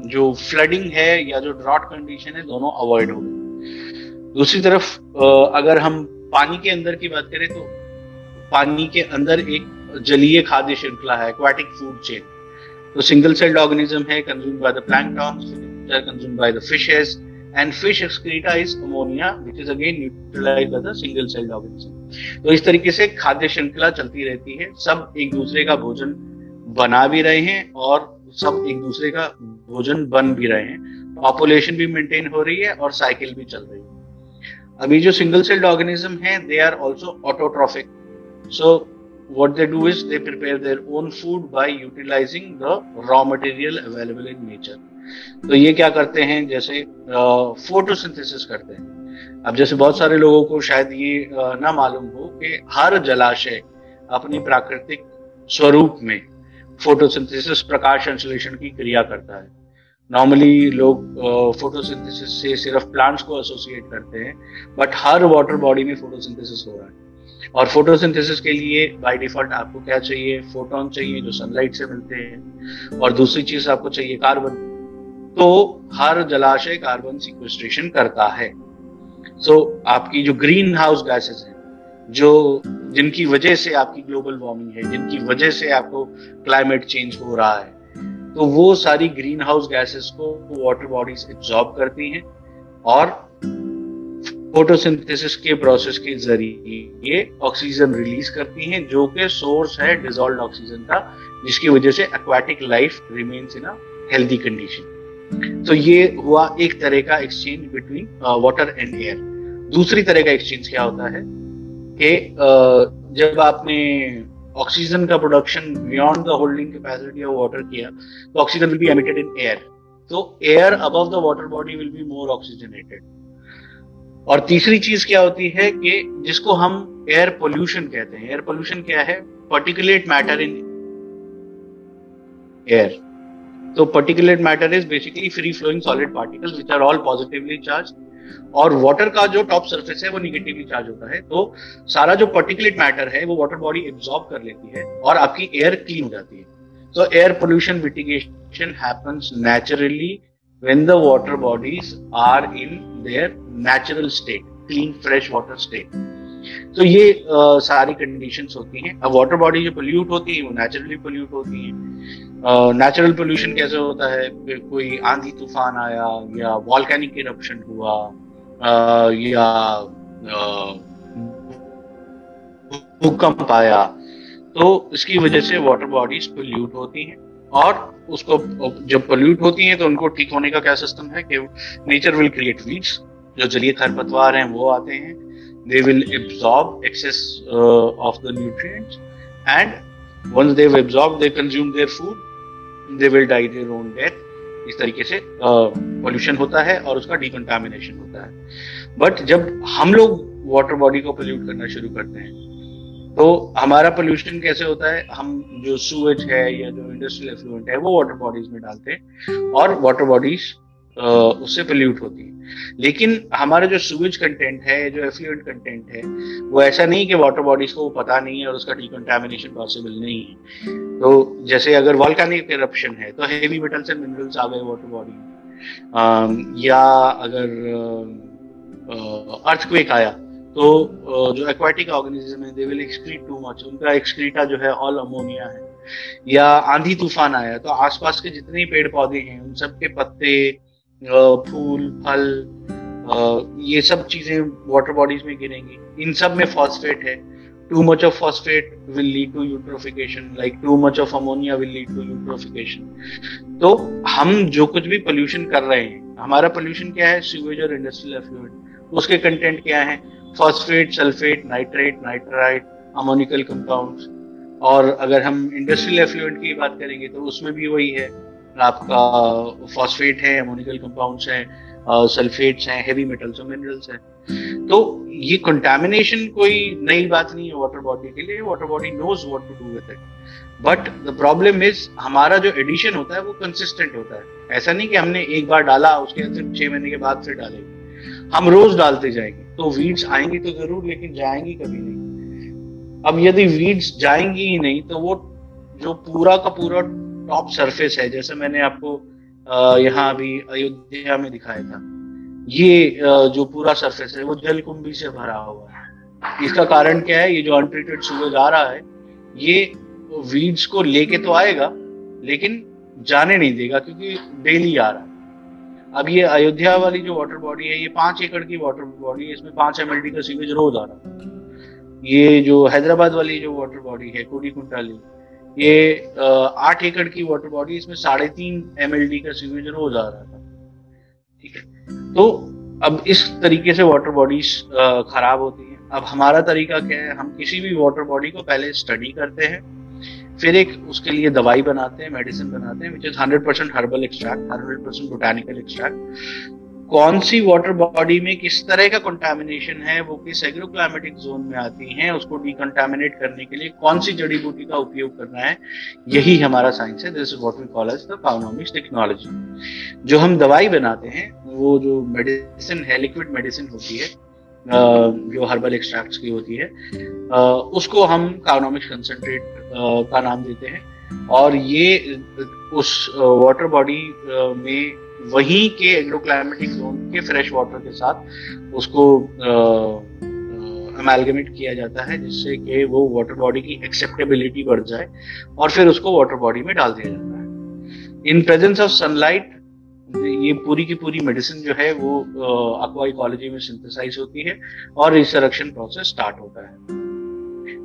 जो फ्लडिंग है या जो ड्रॉट कंडीशन है, दोनों अवॉइड हो गए। दूसरी तरफ़ अगर हम पानी के अंदर की बात करें तो पानी के अंदर एक जलीय खाद्य श्रृंखला है एक्वाटिक फ़ूड चेन तो सिंगल सेल्ड ऑर्गेनिज्म है consume by the planktons consume by the fishes and fish excreta is ammonia, which is again neutralized by the single celled organism. तो इस तरीके से खाद्य श्रृंखला चलती रहती है। सब एक दूसरे का भोजन बना भी रहे हैं और सब एक दूसरे का भोजन बन भी रहे हैं। पॉपुलेशन भी मेंटेन हो रही है और साइकिल भी चल रही है। अभी जो सिंगल सेल्ड ऑर्गेनिज्म है they are also autotrophic so what they do is they prepare their own food by utilizing the raw material available in nature. तो ये क्या करते हैं? जैसे फोटोसिंथेसिस करते हैं। अब जैसे बहुत सारे लोगों को शायद ये ना मालूम हो कि हर जलाशय अपनी प्राकृतिक स्वरूप में फोटोसिंथेसिस प्रकाश संश्लेषण की क्रिया करता है। नॉर्मली लोग फोटोसिंथेसिस से सिर्फ़ प्लांट्स को एसोसिएट करते हैं बट हर वाटर बॉडी में फोटोसिंथेसिस हो रहा है। और फोटोसिंथेसिस के लिए बाय डिफ़ॉल्ट आपको क्या चाहिए? फोटोन चाहिए जो सनलाइट से मिलते हैं। और दूसरी चीज़ आपको चाहिए कार्बन तो हर जलाशय कार्बन सिक्वेस्ट्रेशन करता है। सो so, आपकी जो ग्रीन हाउस गैसेस है जो जिनकी वजह से आपकी ग्लोबल वार्मिंग है जिनकी वजह से आपको क्लाइमेट चेंज हो रहा है तो वो सारी ग्रीन हाउस गैसेस को वाटर बॉडीज एब्जॉर्ब करती हैं। और फोटोसिंथेसिस के प्रोसेस के ज़रिए ये ऑक्सीजन रिलीज़ करती हैं जो कि सोर्स है डिजोल्व ऑक्सीजन का जिसकी वजह से aquatic life remains in a healthy condition तो ये हुआ एक तरह का exchange between water and air दूसरी तरह का एक्सचेंज क्या होता है? कि uh, जब आपने ऑक्सीजन का production beyond the holding capacity of water किया तो oxygen will be emitted in air तो air above the water body will be more oxygenated और तीसरी चीज़ क्या होती है कि जिसको हम एयर पोल्यूशन कहते हैं। एयर पोल्यूशन क्या है? पर्टिकुलेट मैटर इन एयर तो particulate matter is basically free flowing solid particles which are all positively charged और वाटर का जो टॉप सरफेस है, वो निगेटिवली चार्ज होता है। तो सारा जो पर्टिकुलेट मैटर है, वो वाटर बॉडी एब्जॉर्ब कर लेती है और आपकी एयर क्लीन हो जाती है। तो air pollution mitigation happens naturally when the water bodies are in their natural state clean fresh water state. तो ये आ, सारी कंडीशंस होती हैं। अब वाटर बॉडी जो पोल्यूट होती है वो नेचुरली पोल्यूट होती है। नेचुरल पोल्यूशन कैसे होता है? कोई आंधी तूफ़ान आया या वॉल्केनिक इरप्शन हुआ uh, या भूकंप आया तो इसकी वजह से वाटर बॉडीज पोल्यूट होती हैं। और उसको जब पोल्यूट होती हैं तो उनको ठीक होने का क्या सिस्टम है कि नेचर विल क्रिएट वीड्स जो जलीय खरपतवार हैं वो आते हैं। They will absorb excess of the nutrients and once they absorb they consume their food they will die their own death इस तरीके से पोल्यूशन uh, होता है और उसका डिकंटामिनेशन होता है। बट जब हम लोग वाटर बॉडी को पोल्यूट करना शुरू करते हैं तो हमारा पोल्यूशन कैसे होता है? हम जो सूएज है या जो इंडस्ट्रियल एफ्लुएंट है वो वाटर बॉडीज में डालते हैं और वाटर बॉडीज उससे पोल्यूट होती है। लेकिन हमारा जो सूवेज कंटेंट है, जो एफ्लुएंट कंटेंट है, वो ऐसा नहीं कि वाटर बॉडीज को पता नहीं है और उसका डिकंटामिनेशन पॉसिबल नहीं है। तो जैसे अगर वॉल्केनिक इरप्शन है तो हेवी मेटल्स एंड मिनरल्स आ गए वाटर बॉडी या अगर अर्थक्वेक आया तो जो एक्वाटिक ऑर्गेनिज्म है they will excrete too much उनका एक्सक्रीटा जो है ऑल अमोनिया है। या आंधी तूफ़ान आया तो आसपास के जितने पेड़ पौधे हैं, उन सब के पत्ते फूल, फल ये सब चीज़ें वाटर बॉडीज में गिरेंगी। इन सब में फॉस्फेट है। Too much of phosphate will lead to eutrophication like too much of ammonia will lead to eutrophication तो हम जो कुछ भी पोल्यूशन कर रहे हैं, हमारा पोल्यूशन क्या है? सीवेज और इंडस्ट्रियल एफ्लुएंट उसके कंटेंट क्या है? Phosphate sulphate nitrate nitrite ammoniacal compounds और अगर हम इंडस्ट्रियल एफ्लुएंट की बात करेंगे तो उसमें भी वही है। आपका फॉस्फेट है अमोनिकल कंपाउंड्स हैं सल्फेट्स हैं हेवी मेटल्स और मिनरल्स हैं। तो ये कंटामिनेशन कोई नई बात नहीं है वाटर बॉडी के लिए water body knows what to do with it but the problem is हमारा जो एडिशन होता है, वो कंसिस्टेंट होता है। ऐसा नहीं कि हमने एक बार डाला, उसके अंदर छह महीने के बाद फिर डालेंगे हम रोज डालते जाएँगे। तो वीड्स आएँगी तो ज़रूर, लेकिन जाएँगी कभी नहीं। अब यदि वीड्स जाएँगी ही नहीं तो वो जो पूरा का पूरा टॉप सरफेस है, जैसे मैंने आपको यहाँ अभी अयोध्या में दिखाया था। ये जो पूरा सरफेस है, वो जल कुंभी से भरा हुआ है। इसका कारण क्या है? ये जो अनट्रीटेड सूरज आ रहा है, ये वीड्स को लेके तो आएगा, लेकिन जाने नहीं देगा, क्योंकि डेली आ रहा है। अब ये अयोध्या वाली जो वाटर बॉडी है, ये पाँच एकड़ की वाटर बॉडी है, इसमें पाँच एम का सीवेज रोज आ रहा है। ये जो हैदराबाद वाली जो वाटर बॉडी है, कोडी कुंटाली ये आठ एकड़ की वाटर बॉडी इसमें साढ़े तीन एमएलडी का सीवेज रोज आ रहा था। ठीक है? तो अब इस तरीके से वाटर बॉडीज खराब होती है। अब हमारा तरीका क्या है? हम किसी भी वाटर बॉडी को पहले स्टडी करते हैं, फिर एक उसके लिए दवाई बनाते हैं मेडिसिन बनाते हैं which is hundred percent herbal extract hundred percent botanical extract कौन सी वाटर बॉडी में किस तरह का कंटामिनेशन है, वो किस एग्रोक्लाइमेटिक जोन में आती है, उसको डिकंटामिनेट करने के लिए कौन सी जड़ी बूटी का उपयोग करना है, यही हमारा साइंस है। This is what we call as the Paunomics technology जो हम दवाई बनाते हैं, वो जो मेडिसिन है लिक्विड मेडिसिन होती है जो हर्बल एक्सट्रैक्ट्स की होती है उसको हम कार्नोमिक्स कंसनट्रेट का नाम देते हैं। और ये, उस वाटर बॉडी में वहीं के एग्रोक्लाइमेटिक जोन के फ्रेश वाटर के साथ उसको अमेलगमेट किया जाता है, जिससे कि वो वाटर बॉडी की एक्सेप्टेबिलिटी बढ़ जाए और फिर उसको वाटर बॉडी में डाल दिया जाता है। इन प्रेजेंस ऑफ़ सनलाइट ये पूरी की पूरी मेडिसिन जो है वो अक्वा इकोलॉजी में सिंथेसाइज होती है और रिसरक्शन प्रोसेस स्टार्ट होता है।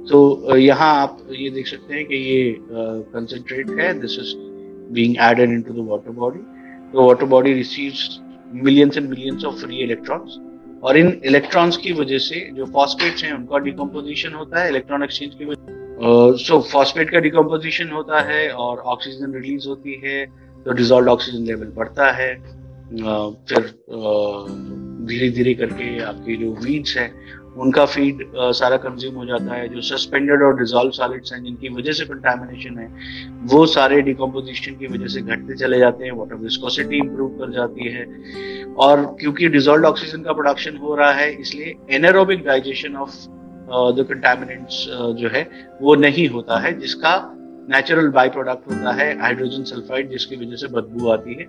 तो यहाँ आप ये देख सकते हैं कि ये कंसेंट्रेट है this is being added into the water body the water body receives millions and millions of free electrons. और इन इलेक्ट्रॉन्स की वजह से जो फॉस्फेट्स हैं उनका डिकम्पोजिशन होता है इलेक्ट्रॉन एक्सचेंज की वजह सो। फॉस्फेट का डिकम्पोजिशन होता है और ऑक्सीजन रिलीज़ होती है तो डिजॉल्व ऑक्सीजन लेवल बढ़ता है। Uh, फिर धीरे धीरे करके आपकी जो वीड्स है उनका फ़ीड सारा कंज्यूम हो जाता है जो सस्पेंडेड और डिजोल्व सॉलिड्स हैं जिनकी वजह से कंटामिनेशन है वो सारे डिकम्पोजिशन की वजह से घटते चले जाते हैं वाटर विस्कोसिटी इंप्रूव कर जाती है। और क्योंकि डिजोल्व ऑक्सीजन का प्रोडक्शन हो रहा है इसलिए anaerobic digestion of the contaminants जो है वो नहीं होता है जिसका नेचुरल बाई प्रोडक्ट होता है हाइड्रोजन सल्फाइड जिसकी वजह से बदबू आती है।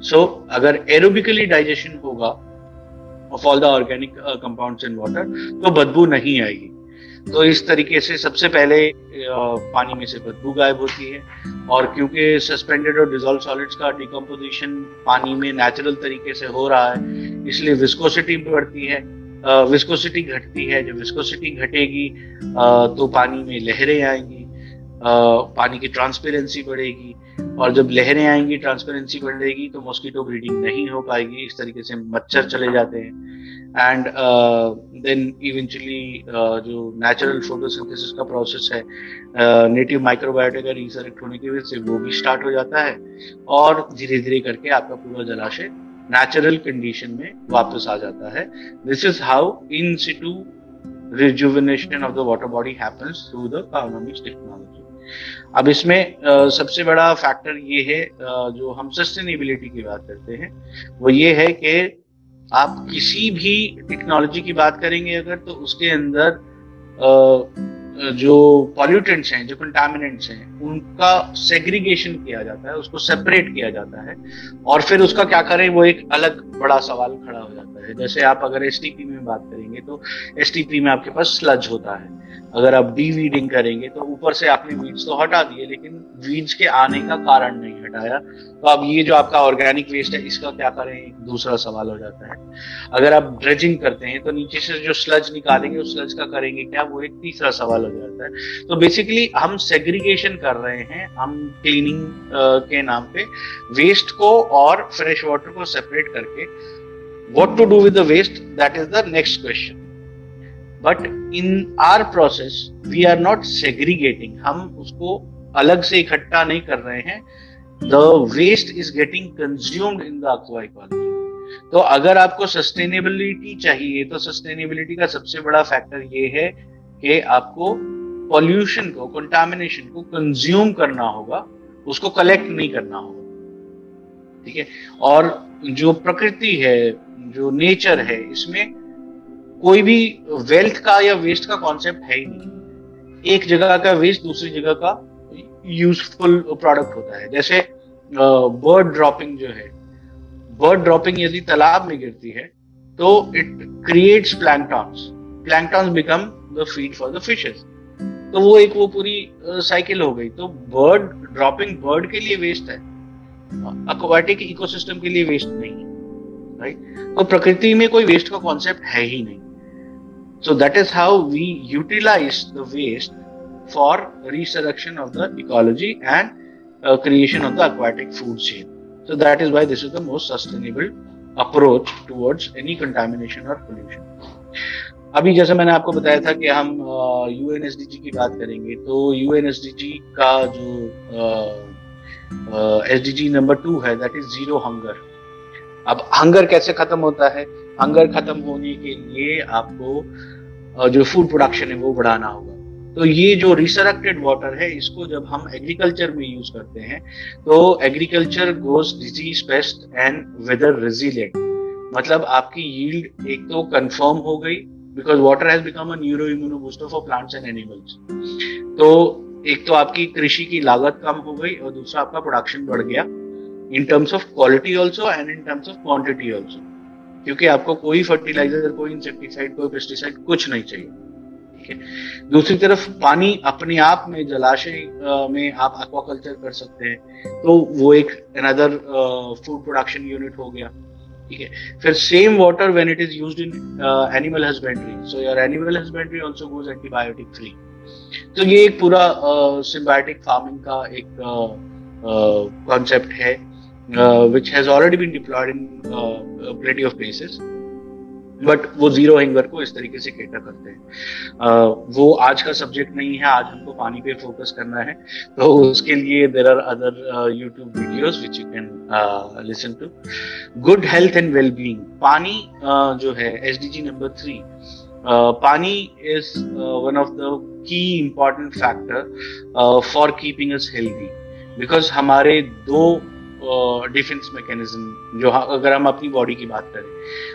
सो so, अगर एरोबिकली डाइजेशन होगा of all the organic compounds in water तो बदबू नहीं आएगी। तो इस तरीके से सबसे पहले पानी में से बदबू गायब होती है और क्योंकि सस्पेंडेड और डिजोल्व सॉलिड्स का डिकम्पोजिशन पानी में नेचुरल तरीके से हो रहा है, इसलिए विस्कोसिटी बढ़ती है विस्कोसिटी घटती है। जब विस्कोसिटी घटेगी तो पानी में लहरें आएँगी पानी की ट्रांसपेरेंसी बढ़ेगी और जब लहरें आएँगी ट्रांसपेरेंसी बढ़ेगी तो मॉस्किटो ब्रीडिंग नहीं हो पाएगी। इस तरीके से मच्छर चले जाते हैं। एंड देन इवेंचुअली जो नेचुरल फोटोसिंथेसिस का प्रोसेस है नेटिव माइक्रोबायोटा का रिसरेक्ट होने की वजह से वो भी स्टार्ट हो जाता है और धीरे धीरे करके आपका पूरा जलाशय नेचुरल कंडीशन में वापस आ जाता है। This is how in situ rejuvenation of the water body Carbonics technology अब इसमें सबसे बड़ा फैक्टर ये है जो हम सस्टेनेबिलिटी की बात करते हैं, वो ये है कि आप किसी भी टेक्नोलॉजी की बात करेंगे अगर तो उसके अंदर जो पॉल्यूटेंट्स हैं, जो कंटामिनेंट्स हैं, उनका सेग्रीगेशन किया जाता है, उसको सेपरेट किया जाता है। और फिर उसका क्या करें, वो एक अलग बड़ा सवाल खड़ा हो जाता है। जैसे आप अगर एस में बात करेंगे तो एस में आपके पास स्लज होता है। अगर आप डी वीडिंग करेंगे तो ऊपर से आपने वीड्स तो हटा दिए, लेकिन वीड्स के आने का कारण नहीं हटाया। तो अब ये जो आपका ऑर्गेनिक वेस्ट है, इसका क्या करें, एक दूसरा सवाल हो जाता है। अगर आप ड्रेजिंग करते हैं तो नीचे से जो स्लज निकालेंगे, उस स्लज का करेंगे क्या, वो एक तीसरा सवाल हो जाता है। तो बेसिकली हम सेग्रीगेशन कर रहे हैं, हम क्लीनिंग के नाम पे वेस्ट को और फ्रेश वाटर को सेपरेट करके। To do with the waste? That is the next question. But in our process, we are not segregating. हम उसको अलग से इकट्ठा नहीं कर रहे हैं। The waste is getting consumed in the तो अगर आपको सस्टेनेबिलिटी चाहिए तो सस्टेनेबिलिटी का सबसे बड़ा फैक्टर ये है कि आपको पॉल्यूशन को कंटामिनेशन को कंज्यूम करना होगा, उसको कलेक्ट नहीं करना होगा। ठीक है? और जो प्रकृति है, जो नेचर है, इसमें कोई भी वेल्थ का या वेस्ट का कॉन्सेप्ट है ही नहीं। एक जगह का वेस्ट दूसरी जगह का यूजफुल प्रोडक्ट होता है। जैसे बर्ड ड्रॉपिंग जो है बर्ड ड्रॉपिंग यदि तालाब में गिरती है तो it creates planktons planktons become the feed for the fishes तो वो एक वो पूरी साइकिल हो गई। तो बर्ड ड्रॉपिंग बर्ड के लिए वेस्ट है। अक्वाटिक इकोसिस्टम के लिए वेस्ट नहीं है। राइट तो प्रकृति में कोई वेस्ट का कॉन्सेप्ट है ही नहीं। So that is how we utilise the waste for resurrection of the ecology and creation of the aquatic food chain. So that is why this is the most sustainable approach towards any contamination or pollution. अभी जैसे मैंने आपको बताया था कि हम UNSDG की बात करेंगे तो यूएनएसडीजी का जो S D G number two है दैट इज़ ज़ीरो हंगर अब हंगर कैसे खत्म होता है? हंगर खत्म होने के लिए आपको जो फ़ूड प्रोडक्शन है वो बढ़ाना होगा। तो ये जो रिसरेक्टेड वाटर है, इसको जब हम एग्रीकल्चर में यूज़ करते हैं तो agriculture goes disease pest and weather resilient मतलब आपकी यील्ड एक तो कंफर्म हो गई because water has become a neuro immuno booster for plants and animals तो एक तो आपकी कृषि की लागत कम हो गई और दूसरा आपका प्रोडक्शन बढ़ गया in terms of quality also and in terms of quantity also क्योंकि आपको कोई फर्टिलाइज़र कोई इंसेक्टिसाइड कोई पेस्टिसाइड कुछ नहीं चाहिए। ठीक है? दूसरी तरफ़ पानी अपने आप में, जलाशय में आप एक्वाकल्चर कर सकते हैं। तो वो एक अनदर फ़ूड प्रोडक्शन यूनिट हो गया। ठीक है? फिर same water when it is used in animal husbandry so your animal husbandry also goes antibiotic free तो ये एक पूरा सिम्बायोटिक uh, फ़ार्मिंग का एक कॉन्सेप्ट uh, है which has already been deployed in plenty of places but वो zero hunger को इस तरीके से केटर करते हैं। वो आज का सब्जेक्ट नहीं है आज हमको पानी पे फोकस करना है। तो उसके लिए there are other YouTube videos which you can listen to good health and well being पानी uh, जो है S D G number three pani is one of the key important factor for keeping us healthy because हमारे दो defence mechanism जो अगर हम अपनी body की बात करें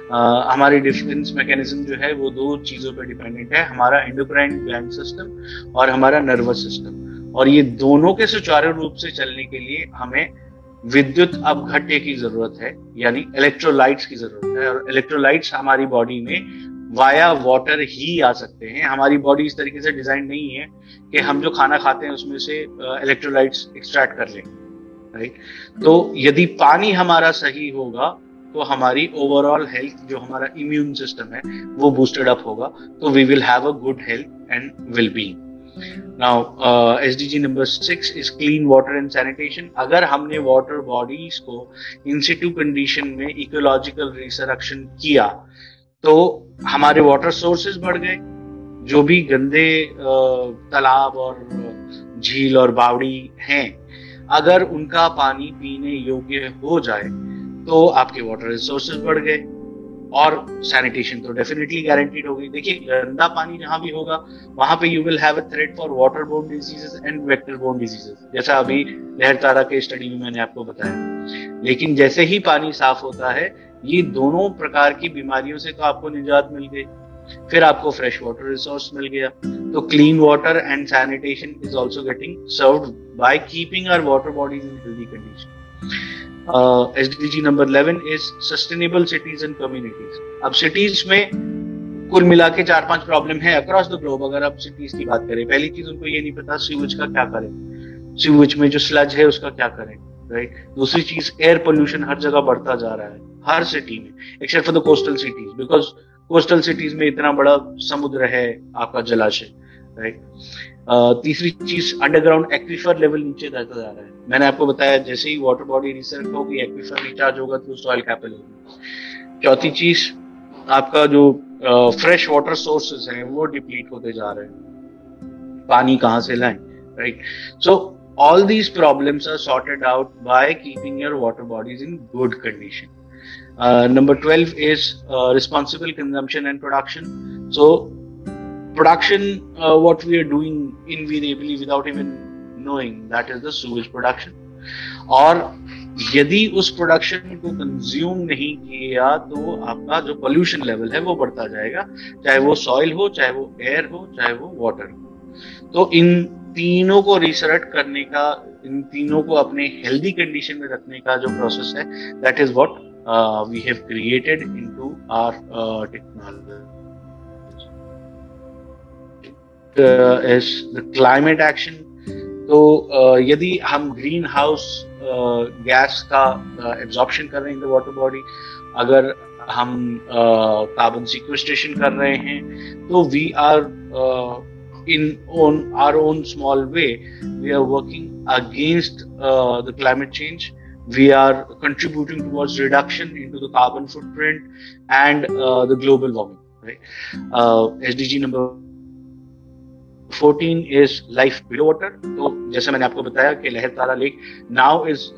uh, हमारी डिफेंस मैकेनिज्म जो है वो दो चीज़ों पर डिपेंडेंट है हमारा एंडोक्राइन ग्लैंड सिस्टम और हमारा नर्वस सिस्टम और ये दोनों के सुचारू रूप से चलने के लिए हमें विद्युत अपघट्य की ज़रूरत है यानी इलेक्ट्रोलाइट्स की ज़रूरत है। और इलेक्ट्रोलाइट्स हमारी बॉडी में वाया वाटर ही आ सकते हैं। हमारी बॉडी इस तरीके से डिज़ाइन नहीं है कि हम जो खाना खाते हैं उसमें से इलेक्ट्रोलाइट्स एक्सट्रैक्ट कर लें। राइट तो यदि पानी हमारा सही होगा तो हमारी ओवरऑल हेल्थ जो हमारा इम्यून सिस्टम है, वो बूस्टेड अप होगा तो we will have a good health and well being now S D G number six is clean water and sanitation अगर हमने वाटर बॉडीज को इंसिटिव कंडीशन में इकोलॉजिकल रिसरक्शन किया तो हमारे वाटर सोर्सेज बढ़ गए। जो भी गंदे तालाब और झील और बावड़ी हैं अगर उनका पानी पीने योग्य हो जाए तो आपके वाटर रिसोर्सेज बढ़ गए और सैनिटेशन तो डेफिनेटली गारंटीड होगी देखिए, गंदा पानी जहाँ भी होगा, वहाँ पे you will have a threat for water borne diseases and vector borne diseases जैसा अभी लहर तारा के स्टडी में मैंने आपको बताया। लेकिन जैसे ही पानी साफ़ होता है, ये दोनों प्रकार की बीमारियों से तो आपको निजात मिल गई। फिर आपको फ्रेश वाटर रिसोर्स मिल गया। तो clean water and sanitation is also getting serve by keeping our water bodies in healthy condition S D G number eleven is sustainable cities and communities अब सिटीज़ में कुल मिला के चार पाँच प्रॉब्लम है अक्रॉस द ग्लोब अगर आप सिटीज़ की बात करें। पहली चीज़ उनको ये नहीं पता सीवेज का क्या करें। सीवेज में जो स्लज है उसका क्या करें राइट दूसरी चीज़ एयर पोल्यूशन हर जगह बढ़ता जा रहा है, हर सिटी में except for the coastal cities because coastal cities में इतना बड़ा समुद्र है आपका जलाशय राइट तीसरी चीज़ अंडरग्राउंड एक्विफर लेवल नीचे जाता जा रहा है। मैंने आपको बताया, जैसे ही वाटर बॉडी रिसर्च होगी, एक्विफर रिचार्ज होगा तो सॉइल कैपिल होगी। चौथी चीज़, आपका जो फ्रेश वाटर सोर्सेज हैं, वो डिप्लीट होते जा रहे हैं। पानी कहाँ से लाएँ right so all these problems are sorted out by keeping your water bodies in good condition uh, number 12 is uh, responsible consumption and production so production uh, what we are doing invariably without even knowing that is the sewage production और यदि उस production को consume नहीं किया तो आपका जो pollution level है वो बढ़ता जाएगा चाहे वो सॉइल हो चाहे वो एयर हो चाहे वो वाटर हो तो इन तीनों को रिसर्च करने का इन तीनों को अपने हेल्दी कंडीशन में रखने का जो प्रोसेस है that is what we have created into our technology is the climate action तो uh, यदि हम ग्रीन हाउस गैस का एब्जॉर्प्शन कर रहे हैं इन द वाटर बॉडी अगर हम कार्बन uh, सिक्वेस्ट्रेशन कर रहे हैं तो we are in on our own small way we are working against uh, the climate change. We are contributing towards reduction into the carbon footprint and uh, the global warming right uh, sdg number 14 is life below water तो जैसे मैंने आपको बताया कि Lahartara lake now is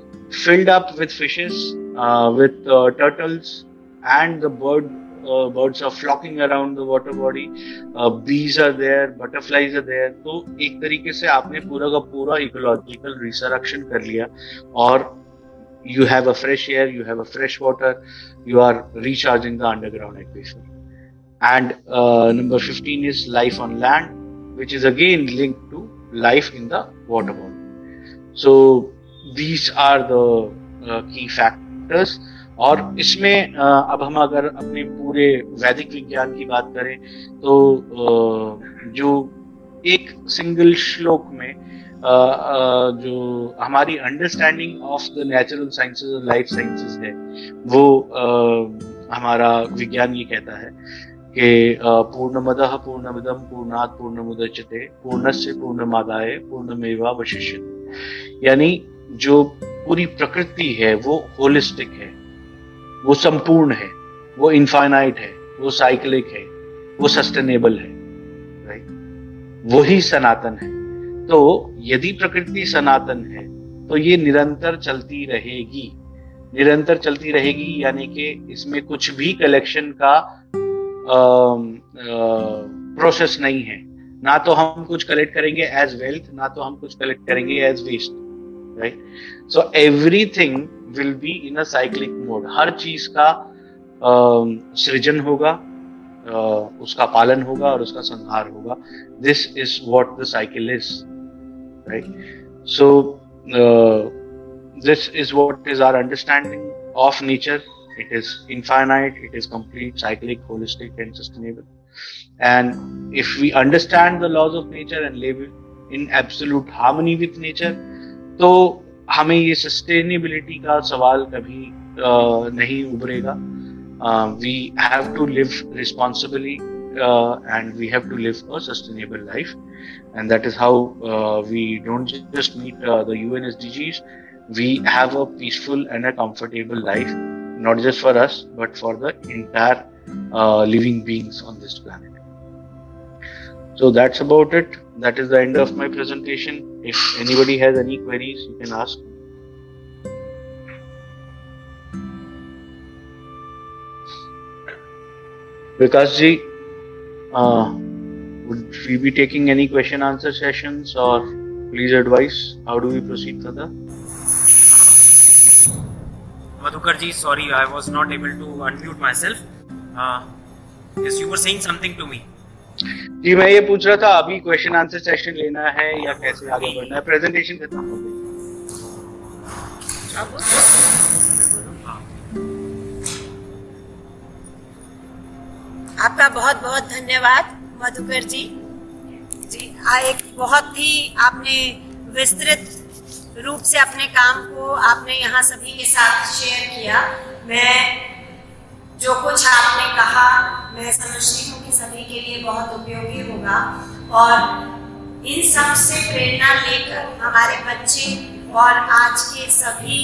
filled up with fishes uh, with uh, turtles and the bird uh, birds are flocking around the water body uh, bees are there butterflies are there तो एक तरीके से आपने पूरा का पूरा इकोलॉजिकल रिसरक्शन कर लिया और you have a fresh air you have a fresh water you are recharging the underground aquifer and uh, number 15 is life on land which is again linked to life in the water body so these are the uh, key factors और इसमें अब हम अगर अपने पूरे वैदिक विज्ञान की बात करें तो जो एक सिंगल श्लोक में जो हमारी understanding of the natural sciences और लाइफ साइंसेज है, वो हमारा विज्ञान ये कहता है कि पूर्णमद पूर्णमिदम पूर्णात पूर्णमुदच्यते, पूर्णस्य पूर्णमादाय पूर्णमेवा वशिष्य यानी जो पूरी प्रकृति है, वो होलिस्टिक है, वो संपूर्ण है, वो इनफाइनाइट है, वो साइक्लिक है, वो सस्टेनेबल है राइट वही सनातन है। तो यदि प्रकृति सनातन है तो ये निरंतर चलती रहेगी। निरंतर चलती रहेगी यानी कि इसमें कुछ भी कलेक्शन का आ, आ, प्रोसेस नहीं है। ना तो हम कुछ कलेक्ट करेंगे एज वेल्थ ना तो हम कुछ कलेक्ट करेंगे as waste right so everything will be in a cyclic mode हर चीज़ का सृजन होगा उसका पालन होगा और उसका संहार होगा। This is what the cycle is right so this is what is our understanding of nature it is infinite it is complete cyclic holistic and sustainable and if we understand the laws of nature and live in absolute harmony with nature तो हमें ये sustainability का सवाल कभी नहीं उभरेगा we have to live responsibly and we have to live a sustainable life and that is how uh, we don't just meet uh, the UN SDGs we have a peaceful and a comfortable life not just for us but for the entire uh, living beings on this planet. So that's about it. That is the end of my presentation. If anybody has any queries you can ask. Vikas ji, uh, would we be taking any question answer sessions or please advise how do we proceed further? Madhukar ji, sorry, I was not able to unmute myself. Uh, yes, you were saying something to me. जी मैं ये पूछ रहा था अभी question answer session लेना है या कैसे आगे बढ़ना है प्रेजेंटेशन खत्म हो गई आपका बहुत बहुत धन्यवाद मधुकर जी। जी, आ एक बहुत ही आपने विस्तृत रूप से अपने काम को आपने यहाँ सभी के साथ शेयर किया। मैं जो कुछ आपने कहा, मैं समझती हूँ कि सभी के लिए बहुत उपयोगी होगा। और इन सबसे प्रेरणा लेकर हमारे बच्चे और आज के सभी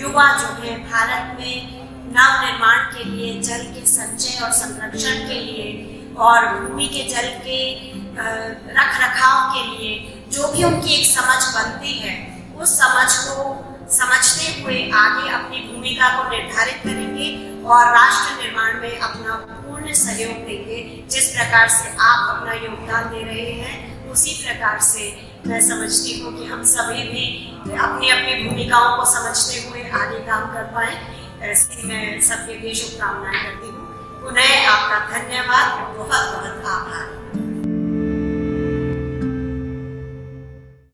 युवा जो है, भारत में नव निर्माण के लिए, जल के संचय और संरक्षण के लिए और भूमि के जल के रख रखाव के लिए जो भी उनकी एक समझ बनती है, उस समझ को समझते हुए आगे अपनी भूमिका को निर्धारित करेंगे और राष्ट्र निर्माण में अपना पूर्ण सहयोग देंगे। जिस प्रकार से आप अपना योगदान दे रहे हैं, उसी प्रकार से मैं समझती हूँ कि हम सभी भी अपनी अपनी भूमिकाओं को समझते हुए आगे काम कर पाए। ऐसी मैं सबके लिए शुभकामनाएँ करती हूँ। पुनः आपका धन्यवाद बहुत बहुत आभार।